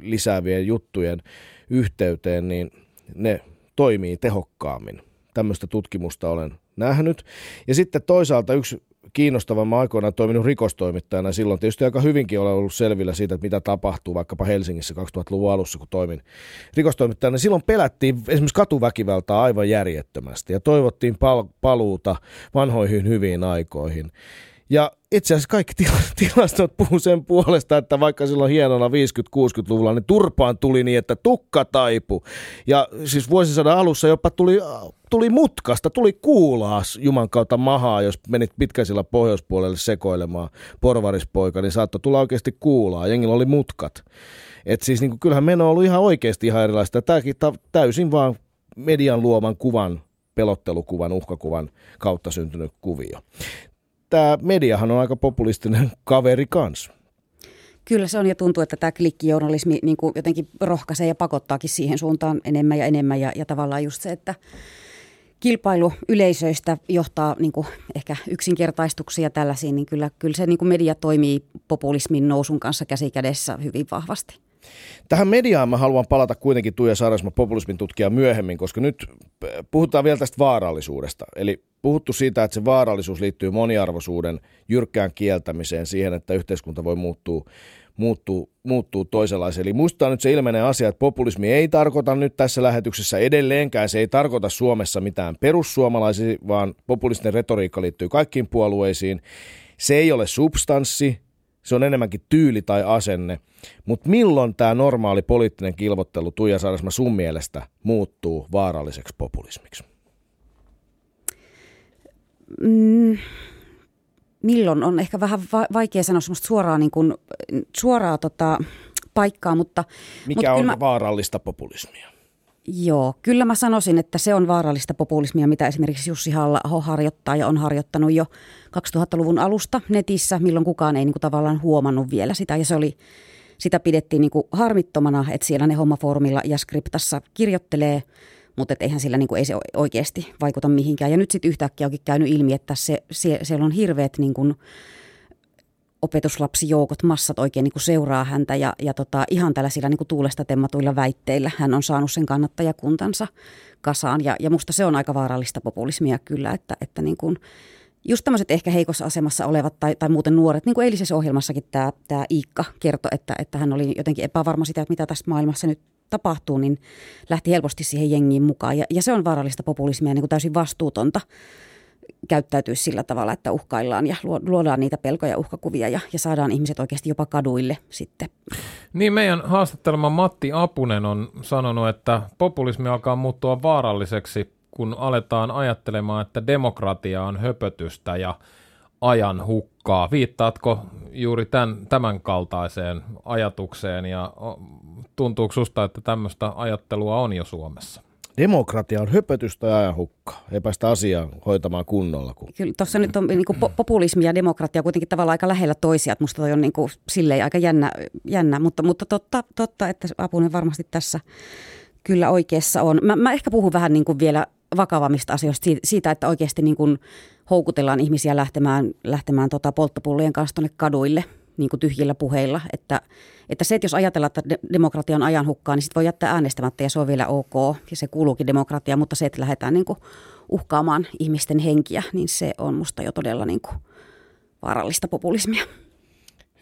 lisäävien juttujen yhteyteen, niin ne toimii tehokkaammin. Tämmöistä tutkimusta olen nähnyt. Ja sitten toisaalta yksi kiinnostava. Mä aikoinaan toiminut rikostoimittajana silloin. Tietysti aika hyvinkin olen ollut selvillä siitä, että mitä tapahtuu vaikkapa Helsingissä 2000-luvun alussa, kun toimin rikostoimittajana. Silloin pelättiin esimerkiksi katuväkivaltaa aivan järjettömästi ja toivottiin pal- paluuta vanhoihin hyviin aikoihin. Ja itse asiassa kaikki tilastot puhuu sen puolesta, että vaikka silloin hienona 50-60-luvulla, niin turpaan tuli niin, että tukka taipu. Ja siis vuosisadan alussa jopa tuli, tuli mutkasta, tuli kuulaa Juman kautta mahaa, jos menit pitkäisillä pohjoispuolelle sekoilemaan porvarispoika, niin saattoi tulla oikeasti kuulaa. Jengillä oli mutkat. Et siis niin kuin, kyllähän meno on ollut ihan oikeasti ihan erilaista. Tämäkin täysin vaan median luoman kuvan pelottelukuvan, uhkakuvan kautta syntynyt kuvio tämä mediahan on aika populistinen kaveri kanssa. Kyllä se on ja tuntuu, että tämä klikkijournalismi niin kuin jotenkin rohkaisee ja pakottaakin siihen suuntaan enemmän ja enemmän ja, ja tavallaan just se, että kilpailu yleisöistä johtaa niin kuin ehkä yksinkertaistuksia tällaisiin, niin kyllä, kyllä se niin kuin media toimii populismin nousun kanssa käsikädessä hyvin vahvasti. Tähän mediaan mä haluan palata kuitenkin Tuija Sarasma populismin tutkija myöhemmin, koska nyt puhutaan vielä tästä vaarallisuudesta. Eli puhuttu siitä, että se vaarallisuus liittyy moniarvoisuuden jyrkkään kieltämiseen, siihen, että yhteiskunta voi muuttua, muuttuu, muuttuu toisenlaiseen. Eli muistetaan nyt se ilmeinen asia, että populismi ei tarkoita nyt tässä lähetyksessä edelleenkään, se ei tarkoita Suomessa mitään perussuomalaisia, vaan populistinen retoriikka liittyy kaikkiin puolueisiin. Se ei ole substanssi, se on enemmänkin tyyli tai asenne. Mutta milloin tämä normaali poliittinen kilvottelu, Tuija Sarasma, sun mielestä muuttuu vaaralliseksi populismiksi? Mm, milloin on ehkä vähän vaikea sanoa semmoista suoraa, niin kuin, suoraa tota, paikkaa, mutta... Mikä mutta on mä, vaarallista populismia? Joo, kyllä mä sanoisin, että se on vaarallista populismia, mitä esimerkiksi Jussi halla harjoittaa ja on harjoittanut jo 2000-luvun alusta netissä, milloin kukaan ei niin kuin, tavallaan huomannut vielä sitä. Ja se oli, sitä pidettiin niin kuin, harmittomana, että siellä ne hommafoorumilla ja skriptassa kirjoittelee, mutta et eihän sillä niin kuin, ei se oikeasti vaikuta mihinkään. Ja nyt sitten yhtäkkiä onkin käynyt ilmi, että se, se, siellä on hirveät niin kuin, opetuslapsijoukot, massat oikein niin kuin seuraa häntä ja, ja tota, ihan tällaisilla niin kuin tuulesta temmatuilla väitteillä hän on saanut sen kannattajakuntansa kasaan. Ja, ja musta se on aika vaarallista populismia kyllä, että, että niin kuin, just tämmöiset ehkä heikossa asemassa olevat tai, tai muuten nuoret, niin kuin eilisessä ohjelmassakin tämä, tämä Iikka kertoi, että, että hän oli jotenkin epävarma sitä, että mitä tässä maailmassa nyt tapahtuu, niin lähti helposti siihen jengiin mukaan. Ja, ja se on vaarallista populismia, niin kuin täysin vastuutonta käyttäytyä sillä tavalla, että uhkaillaan ja luodaan niitä pelkoja ja uhkakuvia ja, ja saadaan ihmiset oikeasti jopa kaduille sitten. Niin meidän haastattelema Matti Apunen on sanonut, että populismi alkaa muuttua vaaralliseksi, kun aletaan ajattelemaan, että demokratia on höpötystä ja ajan hukkaa. Viittaatko juuri tämän, tämän kaltaiseen ajatukseen ja tuntuuko susta, että tämmöistä ajattelua on jo Suomessa? Demokratia on höpötystä ja ajanhukkaa. Ei päästä asiaa hoitamaan kunnolla. Kun... Kyllä tuossa nyt on niin kuin populismi ja demokratia kuitenkin tavallaan aika lähellä toisia. Musta toi on niin kuin silleen aika jännä, jännä mutta, mutta totta, totta, että Apunen varmasti tässä kyllä oikeassa on. Mä, mä ehkä puhun vähän niin kuin vielä vakavammista asioista, siitä, että oikeasti niin kuin houkutellaan ihmisiä lähtemään, lähtemään tota polttopullojen kanssa tuonne kaduille niin kuin tyhjillä puheilla. Että, että se, että jos ajatellaan, että demokratia on ajan hukkaa, niin sitten voi jättää äänestämättä ja se on vielä ok ja se kuuluukin demokratia, mutta se, että lähdetään niin kuin uhkaamaan ihmisten henkiä, niin se on musta jo todella niin kuin vaarallista populismia.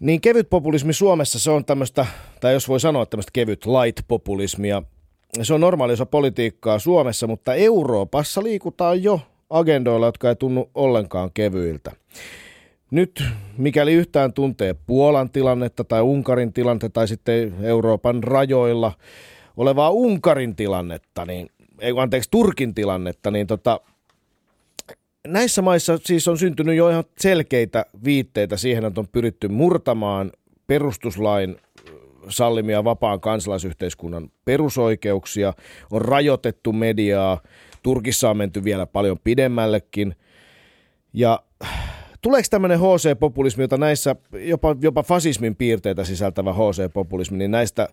Niin kevyt populismi Suomessa, se on tämmöistä, tai jos voi sanoa tämmöistä kevyt light-populismia. Se on normaali osa politiikkaa Suomessa, mutta Euroopassa liikutaan jo agendoilla, jotka ei tunnu ollenkaan kevyiltä. Nyt, mikäli yhtään tuntee Puolan tilannetta tai Unkarin tilannetta tai sitten Euroopan rajoilla olevaa Unkarin tilannetta, niin, ei anteeksi, Turkin tilannetta, niin tota, näissä maissa siis on syntynyt jo ihan selkeitä viitteitä siihen, että on pyritty murtamaan perustuslain sallimia vapaan kansalaisyhteiskunnan perusoikeuksia, on rajoitettu mediaa, Turkissa on menty vielä paljon pidemmällekin. Ja tuleeko tämmöinen HC-populismi, jota näissä jopa, jopa fasismin piirteitä sisältävä HC-populismi, niin näistä,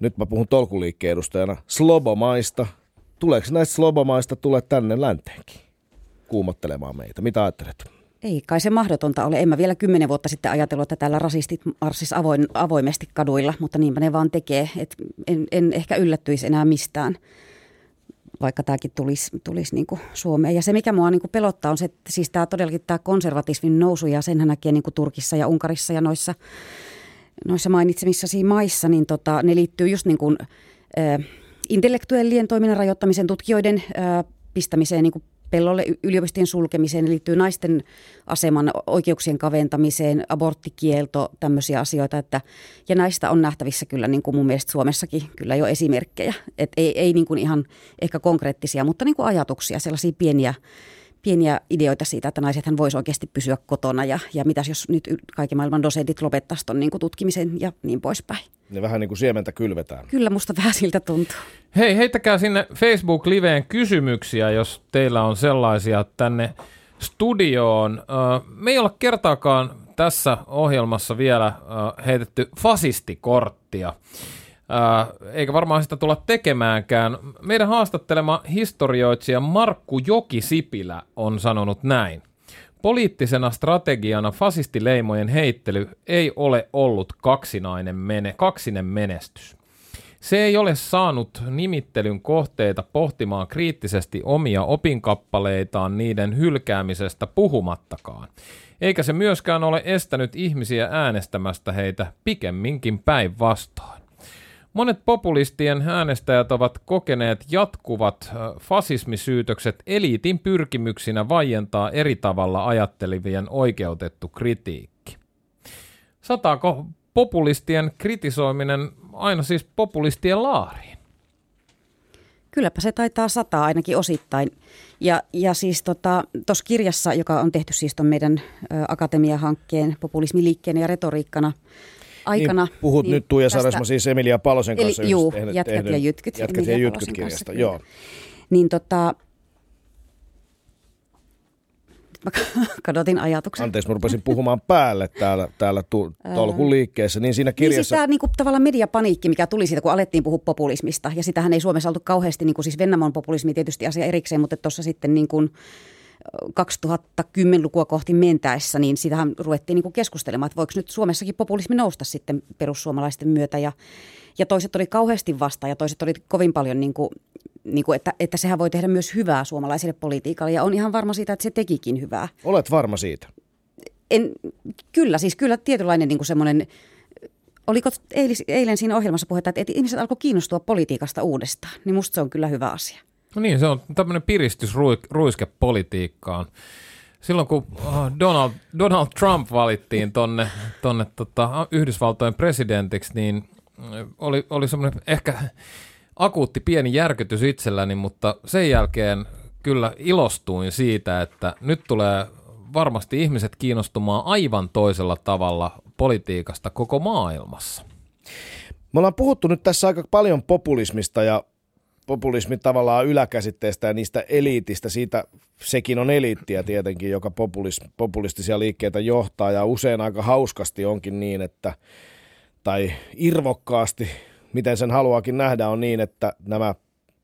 nyt mä puhun tolkuliikkeen edustajana, slobomaista, tuleeko näistä slobomaista tule tänne länteenkin kuumottelemaan meitä? Mitä ajattelet? Ei kai se mahdotonta ole. En mä vielä kymmenen vuotta sitten ajatellut, että täällä rasistit marssis avoin, avoimesti kaduilla, mutta niinpä ne vaan tekee. Et en, en ehkä yllättyisi enää mistään vaikka tämäkin tulisi, tulisi niin kuin Suomeen. Ja se, mikä mua niin kuin pelottaa, on se, että siis tämä todellakin tämä konservatismin nousu, ja senhän näkee niin kuin Turkissa ja Unkarissa ja noissa, noissa mainitsemissasi maissa, niin tota, ne liittyy just niin kuin, äh, intellektuellien toiminnan rajoittamisen tutkijoiden äh, pistämiseen niin kuin pellolle yliopistojen sulkemiseen, liittyy naisten aseman oikeuksien kaventamiseen, aborttikielto, tämmöisiä asioita. Että, ja näistä on nähtävissä kyllä niin kuin mun mielestä Suomessakin kyllä jo esimerkkejä. Et ei ei niin kuin ihan ehkä konkreettisia, mutta niin kuin ajatuksia, sellaisia pieniä, pieniä ideoita siitä, että naisethan voisi oikeasti pysyä kotona ja, ja mitäs jos nyt kaiken maailman dosentit lopettaisiin tuon niin tutkimisen ja niin poispäin. Ne vähän niin kuin siementä kylvetään. Kyllä musta vähän siltä tuntuu. Hei, heittäkää sinne Facebook-liveen kysymyksiä, jos teillä on sellaisia tänne studioon. Me ei olla kertaakaan tässä ohjelmassa vielä heitetty fasistikorttia. Eikä varmaan sitä tulla tekemäänkään. Meidän haastattelema historioitsija Markku Joki-Sipilä on sanonut näin. Poliittisena strategiana fasistileimojen heittely ei ole ollut kaksinainen mene, kaksinen menestys. Se ei ole saanut nimittelyn kohteita pohtimaan kriittisesti omia opinkappaleitaan niiden hylkäämisestä puhumattakaan. Eikä se myöskään ole estänyt ihmisiä äänestämästä heitä pikemminkin päinvastoin. Monet populistien äänestäjät ovat kokeneet jatkuvat fasismisyytökset eliitin pyrkimyksinä vaientaa eri tavalla ajattelivien oikeutettu kritiikki. Sataako populistien kritisoiminen aina siis populistien laariin? Kylläpä se taitaa sataa ainakin osittain. Ja, ja siis tuossa tota, kirjassa, joka on tehty siis ton meidän akatemiahankkeen populismiliikkeen ja retoriikkana aikana. Niin, puhut niin nyt Tuija tästä, Saresma siis Emilia Palosen kanssa. Eli, juu, tehnyt, jätkät tehnyt, ja jytkyt. Jätkät ja jytkyt kirjasta, joo. Niin tota, mä kadotin ajatuksen. Anteeksi, mä rupesin puhumaan päälle täällä, täällä tolkun liikkeessä. Niin siinä kirjassa... Niin siis tämä niinku, tavallaan mediapaniikki, mikä tuli siitä, kun alettiin puhua populismista. Ja sitähän ei Suomessa oltu kauheasti, niin kuin siis Vennamon populismi tietysti asia erikseen, mutta tuossa sitten niin kuin 2010-lukua kohti mentäessä, niin sitähän ruvettiin niin keskustelemaan, että voiko nyt Suomessakin populismi nousta sitten perussuomalaisten myötä. Ja, ja toiset oli kauheasti vastaan ja toiset oli kovin paljon, niin kuin, niin kuin, että, että sehän voi tehdä myös hyvää suomalaiselle politiikalle. Ja on ihan varma siitä, että se tekikin hyvää. Olet varma siitä? En, kyllä, siis kyllä tietynlainen niin kuin semmoinen Oliko eilis, eilen siinä ohjelmassa puhetta, että ihmiset alkoi kiinnostua politiikasta uudestaan, niin musta se on kyllä hyvä asia. No niin, se on tämmöinen piristysruiske politiikkaan. Silloin kun äh, Donald, Donald Trump valittiin tonne, tonne tota, Yhdysvaltojen presidentiksi, niin äh, oli, oli semmoinen ehkä akuutti pieni järkytys itselläni, mutta sen jälkeen kyllä ilostuin siitä, että nyt tulee varmasti ihmiset kiinnostumaan aivan toisella tavalla politiikasta koko maailmassa. Me ollaan puhuttu nyt tässä aika paljon populismista ja populismin tavallaan yläkäsitteestä ja niistä eliitistä. Siitä sekin on eliittiä tietenkin, joka populis, populistisia liikkeitä johtaa ja usein aika hauskasti onkin niin, että tai irvokkaasti, miten sen haluakin nähdä, on niin, että nämä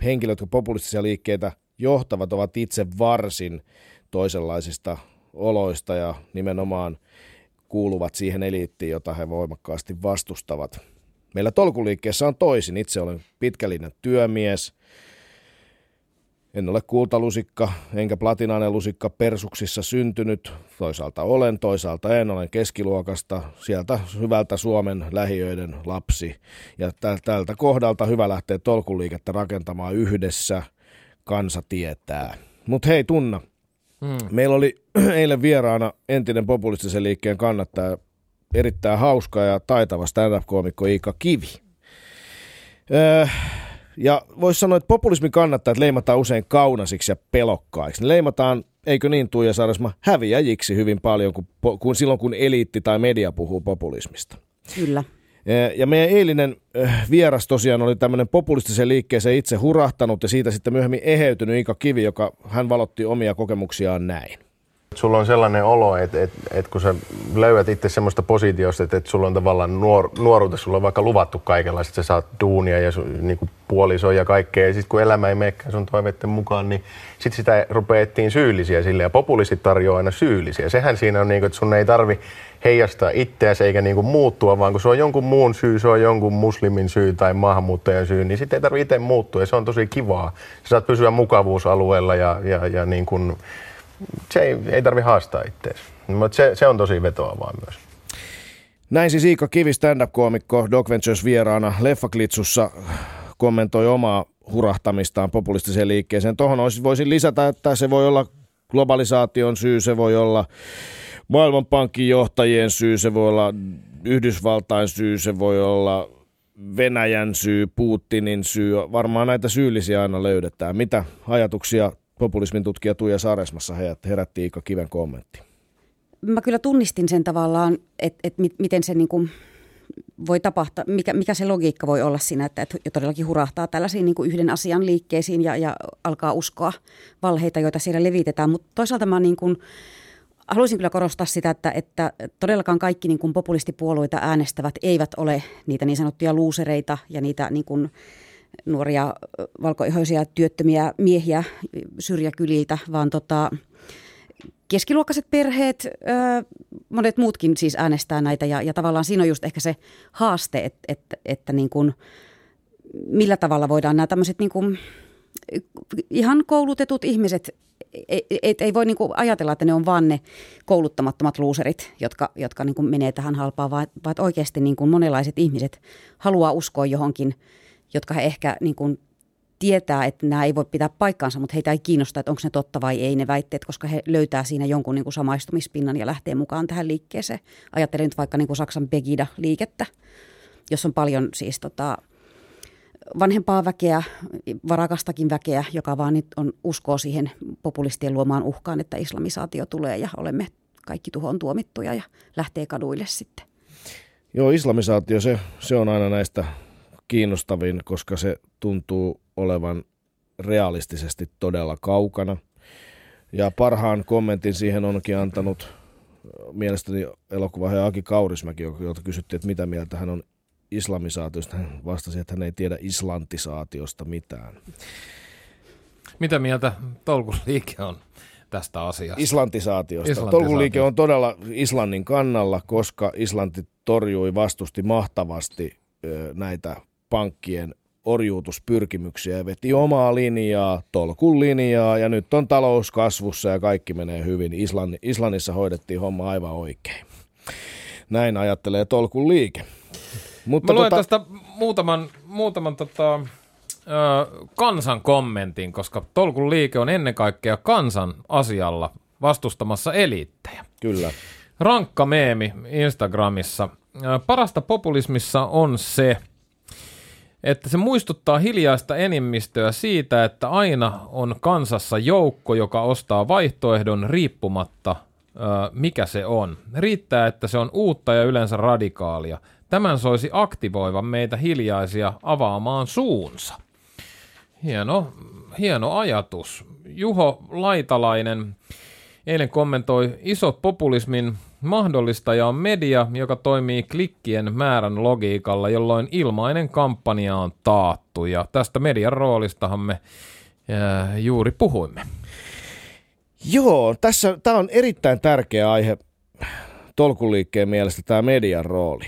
henkilöt, jotka populistisia liikkeitä johtavat, ovat itse varsin toisenlaisista oloista ja nimenomaan kuuluvat siihen eliittiin, jota he voimakkaasti vastustavat. Meillä tolkuliikkeessä on toisin. Itse olen pitkällinen työmies. En ole kultalusikka enkä platinainen lusikka persuksissa syntynyt. Toisaalta olen, toisaalta en. Olen keskiluokasta, sieltä hyvältä Suomen lähiöiden lapsi. Ja tältä kohdalta hyvä lähteä tolkuliikettä rakentamaan yhdessä. Kansa tietää. Mutta hei Tunna, Hmm. Meillä oli eilen vieraana entinen populistisen liikkeen kannattaja, erittäin hauska ja taitava stand-up-koomikko Iika Kivi. Öö, ja voisi sanoa, että populismin kannattajat leimataan usein kaunasiksi ja pelokkaiksi. Ne leimataan, eikö niin Tuija Sarasma, häviäjiksi hyvin paljon, kun, kun silloin kun eliitti tai media puhuu populismista. Kyllä. Ja meidän eilinen vieras tosiaan oli tämmöinen populistisen liikkeeseen itse hurahtanut ja siitä sitten myöhemmin eheytynyt Ika Kivi, joka hän valotti omia kokemuksiaan näin. Sulla on sellainen olo, että, että, että kun sä löydät itse semmoista positiosta, että, että sulla on tavallaan nuor, nuoruudessa, sulla on vaikka luvattu kaikenlaista, sä saat duunia ja su, niin kuin puolisoja ja kaikkea. Ja sitten kun elämä ei menekään sun toiveiden mukaan, niin sitten sitä rupeettiin syyllisiä sille. Ja populistit tarjoaa aina syyllisiä. Sehän siinä on, niin että sun ei tarvi heijastaa itseäsi eikä niin kuin muuttua, vaan kun se on jonkun muun syy, se on jonkun muslimin syy tai maahanmuuttajan syy, niin sitten ei tarvitse itse muuttua. Ja se on tosi kivaa. Sä saat pysyä mukavuusalueella ja, ja, ja niin kuin, se ei, ei tarvi haastaa itseäsi. Mutta se, se on tosi vetoavaa myös. Näin siis Iika Kivi, stand-up-koomikko Doc Ventures vieraana Leffaklitsussa kommentoi omaa hurahtamistaan populistiseen liikkeeseen. Tuohon voisin lisätä, että se voi olla globalisaation syy, se voi olla Maailmanpankin johtajien syy, se voi olla Yhdysvaltain syy, se voi olla Venäjän syy, Putinin syy. Varmaan näitä syyllisiä aina löydetään. Mitä ajatuksia populismin tutkija Tuija Saresmassa herätti Iikka Kiven kommentti? Mä kyllä tunnistin sen tavallaan, että, että miten se niin kuin voi tapahtua, mikä, mikä se logiikka voi olla siinä, että, että todellakin hurahtaa tällaisiin niin kuin yhden asian liikkeisiin ja, ja alkaa uskoa valheita, joita siellä levitetään. Mutta toisaalta mä niin kuin, haluaisin kyllä korostaa sitä, että, että todellakaan kaikki niin kuin populistipuolueita äänestävät eivät ole niitä niin sanottuja luusereita ja niitä niin kuin nuoria valkoihoisia työttömiä miehiä syrjäkyliltä, vaan tota, keskiluokkaiset perheet, monet muutkin siis äänestää näitä. Ja, ja tavallaan siinä on just ehkä se haaste, että, että, että niin kuin, millä tavalla voidaan nämä tämmöiset niin kuin, ihan koulutetut ihmiset, ei, ei, ei voi niin kuin ajatella, että ne on vaan ne kouluttamattomat luuserit, jotka, jotka niin kuin menee tähän halpaan, vaan, vaan oikeasti niin kuin monenlaiset ihmiset haluaa uskoa johonkin, jotka he ehkä niin kuin tietää, että nämä ei voi pitää paikkaansa, mutta heitä ei kiinnosta, että onko ne totta vai ei ne väitteet, koska he löytää siinä jonkun niin kuin samaistumispinnan ja lähtee mukaan tähän liikkeeseen. Ajattelen nyt vaikka niin kuin Saksan Begida-liikettä, jos on paljon siis tota, vanhempaa väkeä, varakastakin väkeä, joka vaan nyt on uskoo siihen populistien luomaan uhkaan, että islamisaatio tulee ja olemme kaikki tuhoon tuomittuja ja lähtee kaduille sitten. Joo, islamisaatio, se, se on aina näistä kiinnostavin, koska se tuntuu olevan realistisesti todella kaukana. Ja parhaan kommentin siihen onkin antanut mielestäni elokuva Aki Kaurismäki, jolta kysyttiin, että mitä mieltä hän on islamisaatiosta. Hän vastasi, että hän ei tiedä islantisaatiosta mitään. Mitä mieltä Tolkusliike on tästä asiasta? Islantisaatiosta. Islantisaatio. Tolkuliike on todella Islannin kannalla, koska Islanti torjui vastusti mahtavasti näitä pankkien orjuutuspyrkimyksiä ja veti omaa linjaa, tolkun linjaa ja nyt on talous kasvussa ja kaikki menee hyvin. Islann, Islannissa hoidettiin homma aivan oikein. Näin ajattelee tolkun liike. Mutta Mä luen tota... tästä muutaman, muutaman tota, kansan kommentin, koska Tolkun liike on ennen kaikkea kansan asialla vastustamassa eliittejä. Kyllä. Rankka meemi Instagramissa. Parasta populismissa on se, että se muistuttaa hiljaista enimmistöä siitä, että aina on kansassa joukko, joka ostaa vaihtoehdon riippumatta mikä se on. Riittää, että se on uutta ja yleensä radikaalia. Tämän soisi aktivoivan meitä hiljaisia avaamaan suunsa. Hieno, hieno ajatus. Juho Laitalainen eilen kommentoi, iso populismin mahdollistaja on media, joka toimii klikkien määrän logiikalla, jolloin ilmainen kampanja on taattu. Ja tästä median roolistahan me ää, juuri puhuimme. Joo, tässä tämä on erittäin tärkeä aihe tolkuliikkeen mielestä tämä median rooli.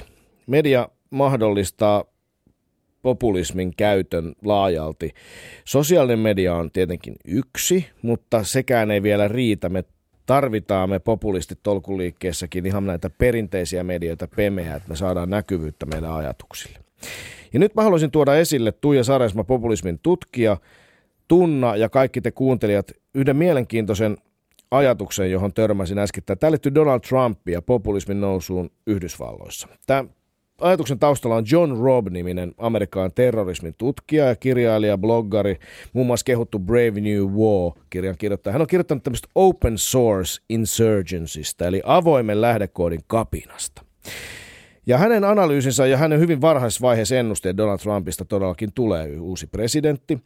Media mahdollistaa populismin käytön laajalti. Sosiaalinen media on tietenkin yksi, mutta sekään ei vielä riitä. Me tarvitaan me populistit tolkuliikkeessäkin ihan näitä perinteisiä medioita pemeää, että me saadaan näkyvyyttä meidän ajatuksille. Ja nyt mä haluaisin tuoda esille Tuija Saresma, populismin tutkija, Tunna ja kaikki te kuuntelijat yhden mielenkiintoisen ajatuksen, johon törmäsin äsken. Tämä liittyy Donald Trumpia populismin nousuun Yhdysvalloissa. Tämä ajatuksen taustalla on John Robb-niminen Amerikan terrorismin tutkija ja kirjailija, bloggari, muun muassa kehuttu Brave New War-kirjan kirjoittaja. Hän on kirjoittanut tämmöistä open source insurgencystä, eli avoimen lähdekoodin kapinasta. Ja hänen analyysinsä ja hänen hyvin varhaisessa vaiheessa ennusti, että Donald Trumpista todellakin tulee uusi presidentti.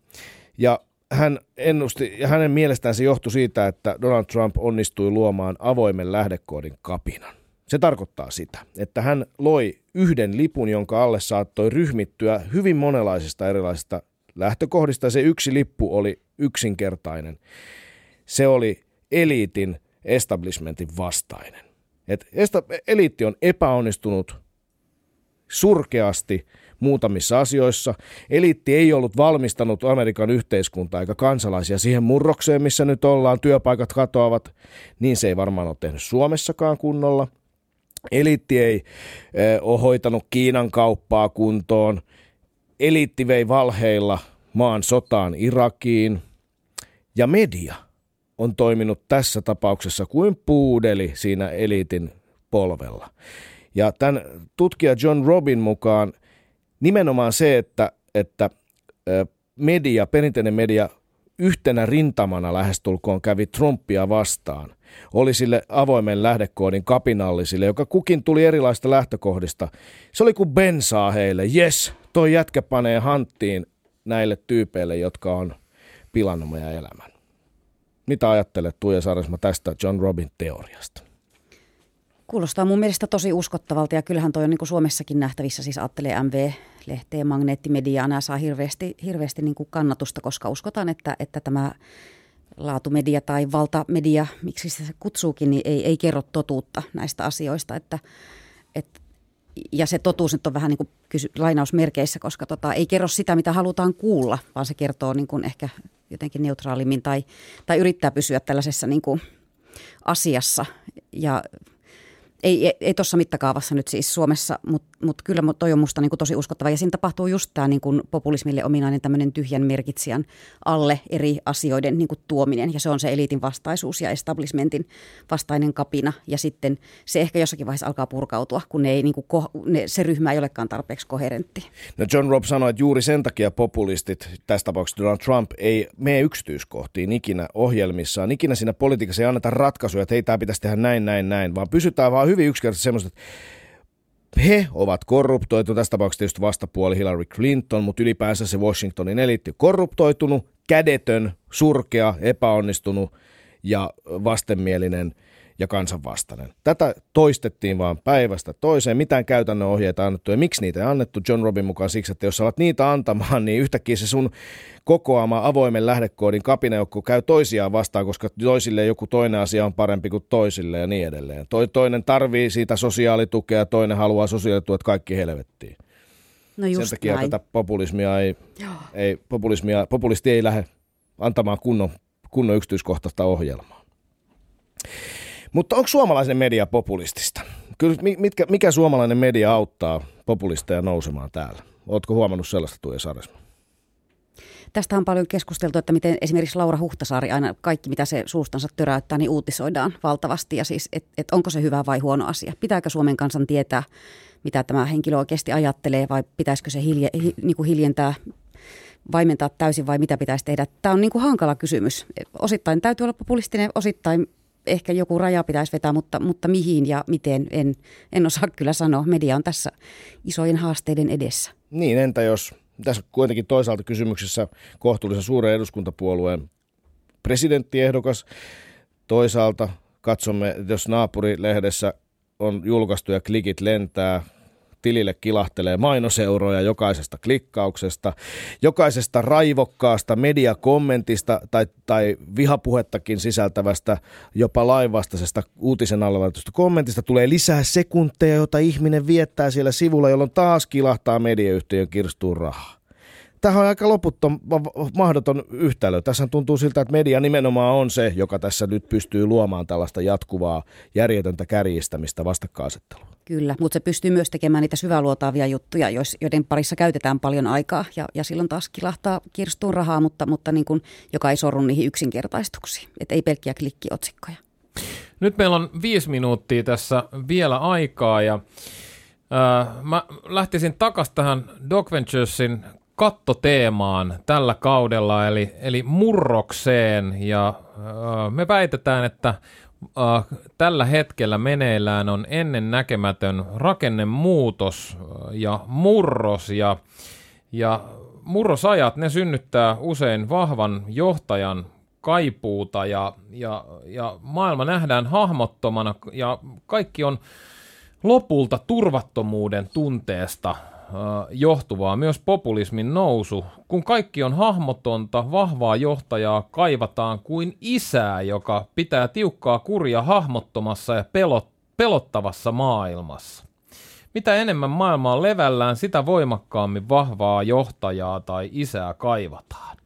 Ja hän ennusti, ja hänen mielestään se johtui siitä, että Donald Trump onnistui luomaan avoimen lähdekoodin kapinan. Se tarkoittaa sitä, että hän loi yhden lipun, jonka alle saattoi ryhmittyä hyvin monenlaisista erilaisista lähtökohdista. Se yksi lippu oli yksinkertainen. Se oli eliitin establishmentin vastainen. Et eliitti on epäonnistunut surkeasti muutamissa asioissa. Eliitti ei ollut valmistanut Amerikan yhteiskuntaa eikä kansalaisia siihen murrokseen, missä nyt ollaan, työpaikat katoavat, niin se ei varmaan ole tehnyt Suomessakaan kunnolla. Eliitti ei ole hoitanut Kiinan kauppaa kuntoon. Eliitti vei valheilla maan sotaan Irakiin. Ja media on toiminut tässä tapauksessa kuin puudeli siinä eliitin polvella. Ja tämän tutkija John Robin mukaan nimenomaan se, että, että media, perinteinen media yhtenä rintamana lähestulkoon kävi Trumpia vastaan, oli sille avoimen lähdekoodin kapinallisille, joka kukin tuli erilaista lähtökohdista. Se oli kuin bensaa heille. Yes, toi jätkä panee hanttiin näille tyypeille, jotka on pilannut meidän elämän. Mitä ajattelet Tuija Saaresma tästä John Robin teoriasta? Kuulostaa mun mielestä tosi uskottavalta ja kyllähän toi on niin Suomessakin nähtävissä, siis ajattelee MV-lehteä, magneettimediaa, nämä saa hirveästi, hirveästi niin kuin kannatusta, koska uskotaan, että, että tämä laatumedia tai valtamedia, miksi se kutsuukin, niin ei, ei kerro totuutta näistä asioista. Että, et, ja se totuus nyt on vähän niin kuin kysy, lainausmerkeissä, koska tota, ei kerro sitä, mitä halutaan kuulla, vaan se kertoo niin kuin ehkä jotenkin neutraalimmin tai, tai yrittää pysyä tällaisessa niin kuin asiassa. Ja ei, ei, ei tuossa mittakaavassa nyt siis Suomessa, mutta mut kyllä toi on musta niinku tosi uskottava. Ja siinä tapahtuu just tämä niinku populismille ominainen tämmöinen tyhjän merkitsijän alle eri asioiden niinku tuominen. Ja se on se eliitin vastaisuus ja establishmentin vastainen kapina. Ja sitten se ehkä jossakin vaiheessa alkaa purkautua, kun ne ei, niinku, ko, ne, se ryhmä ei olekaan tarpeeksi koherentti. No John Robb sanoi, että juuri sen takia populistit, tässä tapauksessa Donald Trump, ei mene yksityiskohtiin ikinä ohjelmissaan. Ikinä siinä politiikassa ei anneta ratkaisuja, että hei, tämä pitäisi tehdä näin, näin, näin, vaan pysytään vaan hyvin yksinkertaisesti semmoista, että he ovat korruptoitu, tässä tapauksessa tietysti vastapuoli Hillary Clinton, mutta ylipäänsä se Washingtonin eliitti korruptoitunut, kädetön, surkea, epäonnistunut ja vastenmielinen – ja kansanvastainen. Tätä toistettiin vaan päivästä toiseen, mitään käytännön ohjeita annettu ja miksi niitä ei annettu John Robin mukaan siksi, että jos sä alat niitä antamaan, niin yhtäkkiä se sun kokoama avoimen lähdekoodin kapinajoukko käy toisiaan vastaan, koska toisille joku toinen asia on parempi kuin toisille ja niin edelleen. Toi, toinen tarvii siitä sosiaalitukea, toinen haluaa sosiaalituet kaikki helvettiin. No just Sen takia näin. tätä populismia ei, ei, populismia, populisti ei lähde antamaan kunnon, kunnon yksityiskohtaista ohjelmaa. Mutta onko suomalainen media populistista? Kyllä, mitkä, mikä suomalainen media auttaa populisteja nousemaan täällä? Oletko huomannut sellaista Tuija Saresma? Tästä on paljon keskusteltu, että miten esimerkiksi Laura Huhtasaari aina kaikki, mitä se suustansa töräyttää, niin uutisoidaan valtavasti. Ja siis, että et onko se hyvä vai huono asia? Pitääkö Suomen kansan tietää, mitä tämä henkilö oikeasti ajattelee vai pitäisikö se hilje, hi, niin kuin hiljentää vaimentaa täysin vai mitä pitäisi tehdä? Tämä on niin kuin hankala kysymys. Osittain täytyy olla populistinen, osittain ehkä joku raja pitäisi vetää, mutta, mutta mihin ja miten en, en osaa kyllä sanoa. Media on tässä isojen haasteiden edessä. Niin, entä jos tässä kuitenkin toisaalta kysymyksessä kohtuullisen suuren eduskuntapuolueen presidenttiehdokas, toisaalta katsomme, jos naapurilehdessä on julkaistu ja klikit lentää, tilille kilahtelee mainoseuroja jokaisesta klikkauksesta, jokaisesta raivokkaasta mediakommentista tai, tai vihapuhettakin sisältävästä, jopa lainvastaisesta uutisen alla kommentista tulee lisää sekunteja, jota ihminen viettää siellä sivulla, jolloin taas kilahtaa mediayhtiön kirstuun rahaa. Tähän on aika loputtom, mahdoton yhtälö. Tässä tuntuu siltä, että media nimenomaan on se, joka tässä nyt pystyy luomaan tällaista jatkuvaa järjetöntä kärjistämistä vastakkainasettelua. Kyllä, mutta se pystyy myös tekemään niitä syväluotaavia juttuja, joiden parissa käytetään paljon aikaa ja, ja silloin taas kilahtaa kirstuun rahaa, mutta, mutta niin kuin, joka ei sorru niihin yksinkertaistuksiin, että ei pelkkiä klikkiotsikkoja. Nyt meillä on viisi minuuttia tässä vielä aikaa ja äh, mä lähtisin takaisin tähän Dog Venturesin kattoteemaan tällä kaudella, eli, eli murrokseen, ja äh, me väitetään, että tällä hetkellä meneillään on ennen näkemätön rakennemuutos äh, ja murros, ja, ja murrosajat, ne synnyttää usein vahvan johtajan kaipuuta, ja, ja, ja maailma nähdään hahmottomana, ja kaikki on lopulta turvattomuuden tunteesta johtuvaa myös populismin nousu. Kun kaikki on hahmotonta, vahvaa johtajaa kaivataan kuin isää, joka pitää tiukkaa kuria hahmottomassa ja pelot, pelottavassa maailmassa. Mitä enemmän maailma on levällään, sitä voimakkaammin vahvaa johtajaa tai isää kaivataan.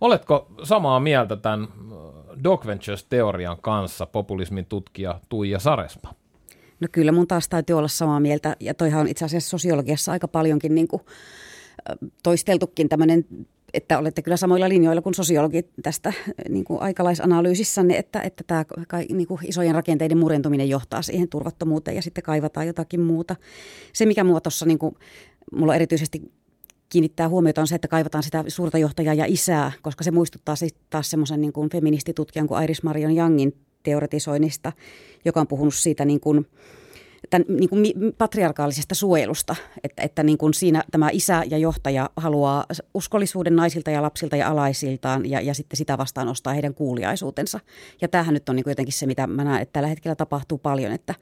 Oletko samaa mieltä tämän Dog Ventures-teorian kanssa, populismin tutkija Tuija Sarespa? No kyllä mun taas täytyy olla samaa mieltä, ja toihan on itse asiassa sosiologiassa aika paljonkin niin kuin, toisteltukin tämmöinen että olette kyllä samoilla linjoilla kuin sosiologit tästä niin kuin aikalaisanalyysissanne, että, että tämä niin kuin isojen rakenteiden murentuminen johtaa siihen turvattomuuteen ja sitten kaivataan jotakin muuta. Se, mikä mua tuossa, niin mulla erityisesti kiinnittää huomiota on se, että kaivataan sitä suurta johtajaa ja isää, koska se muistuttaa sitten taas semmoisen niin feministitutkijan kuin Iris Marion Youngin teoretisoinnista, joka on puhunut siitä niin kuin, tämän, niin kuin patriarkaalisesta suojelusta, että, että niin kuin siinä tämä isä ja johtaja haluaa uskollisuuden naisilta ja lapsilta ja alaisiltaan ja, ja sitten sitä vastaan ostaa heidän kuuliaisuutensa. Ja tämähän nyt on niin kuin jotenkin se, mitä mä näen, että tällä hetkellä tapahtuu paljon, että,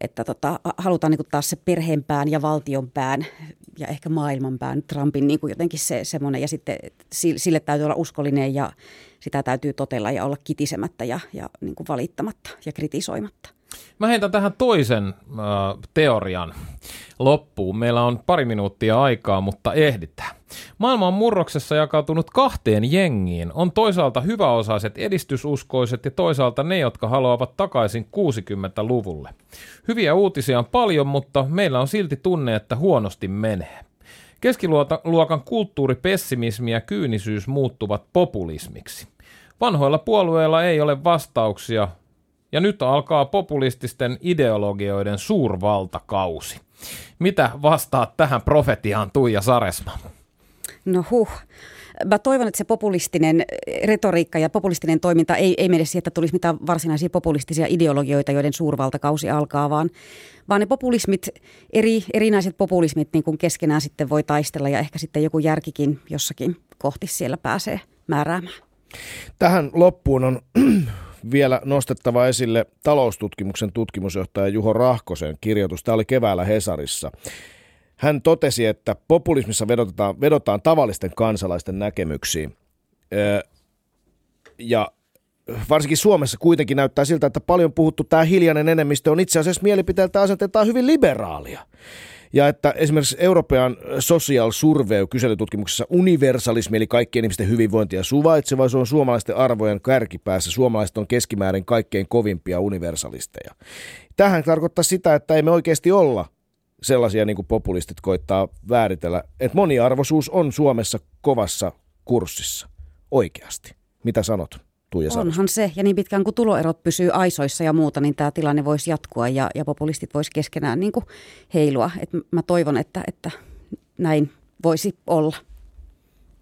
että tota, halutaan niin kuin taas se perheenpään ja valtionpään ja ehkä maailmanpään Trumpin niin kuin jotenkin se semmoinen ja sitten sille täytyy olla uskollinen ja sitä täytyy totella ja olla kitisemättä ja, ja niin kuin valittamatta ja kritisoimatta. Mä heitän tähän toisen äh, teorian loppuun. Meillä on pari minuuttia aikaa, mutta ehditään. Maailma on murroksessa jakautunut kahteen jengiin. On toisaalta hyväosaiset edistysuskoiset ja toisaalta ne, jotka haluavat takaisin 60-luvulle. Hyviä uutisia on paljon, mutta meillä on silti tunne, että huonosti menee. Keskiluokan kulttuuripessimismi ja kyynisyys muuttuvat populismiksi. Vanhoilla puolueilla ei ole vastauksia, ja nyt alkaa populististen ideologioiden suurvaltakausi. Mitä vastaat tähän profetiaan Tuija Saresma? No huh. Mä toivon, että se populistinen retoriikka ja populistinen toiminta ei, ei mene siihen, että tulisi mitään varsinaisia populistisia ideologioita, joiden suurvaltakausi alkaa, vaan, vaan ne populismit, eri, erinäiset populismit niin kuin keskenään sitten voi taistella ja ehkä sitten joku järkikin jossakin kohti siellä pääsee määräämään. Tähän loppuun on vielä nostettava esille taloustutkimuksen tutkimusjohtaja Juho Rahkosen kirjoitus. Tämä oli keväällä Hesarissa. Hän totesi, että populismissa vedotaan, vedotaan tavallisten kansalaisten näkemyksiin. Ja varsinkin Suomessa kuitenkin näyttää siltä, että paljon puhuttu tämä hiljainen enemmistö on itse asiassa mielipiteeltä asenteeltaan hyvin liberaalia. Ja että esimerkiksi European Social Survey kyselytutkimuksessa universalismi eli kaikkien ihmisten hyvinvointi ja suvaitsevaisuus on suomalaisten arvojen kärkipäässä. Suomalaiset on keskimäärin kaikkein kovimpia universalisteja. Tähän tarkoittaa sitä, että ei me oikeasti olla sellaisia niin kuin populistit koittaa vääritellä, että moniarvoisuus on Suomessa kovassa kurssissa. Oikeasti. Mitä sanot, Tuija? Onhan se, ja niin pitkään kuin tuloerot pysyy aisoissa ja muuta, niin tämä tilanne voisi jatkua ja, ja populistit voisi keskenään niin kuin heilua. Et mä toivon, että, että näin voisi olla.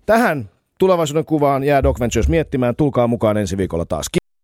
Tähän tulevaisuuden kuvaan jää Doc Ventures miettimään. Tulkaa mukaan ensi viikolla taas.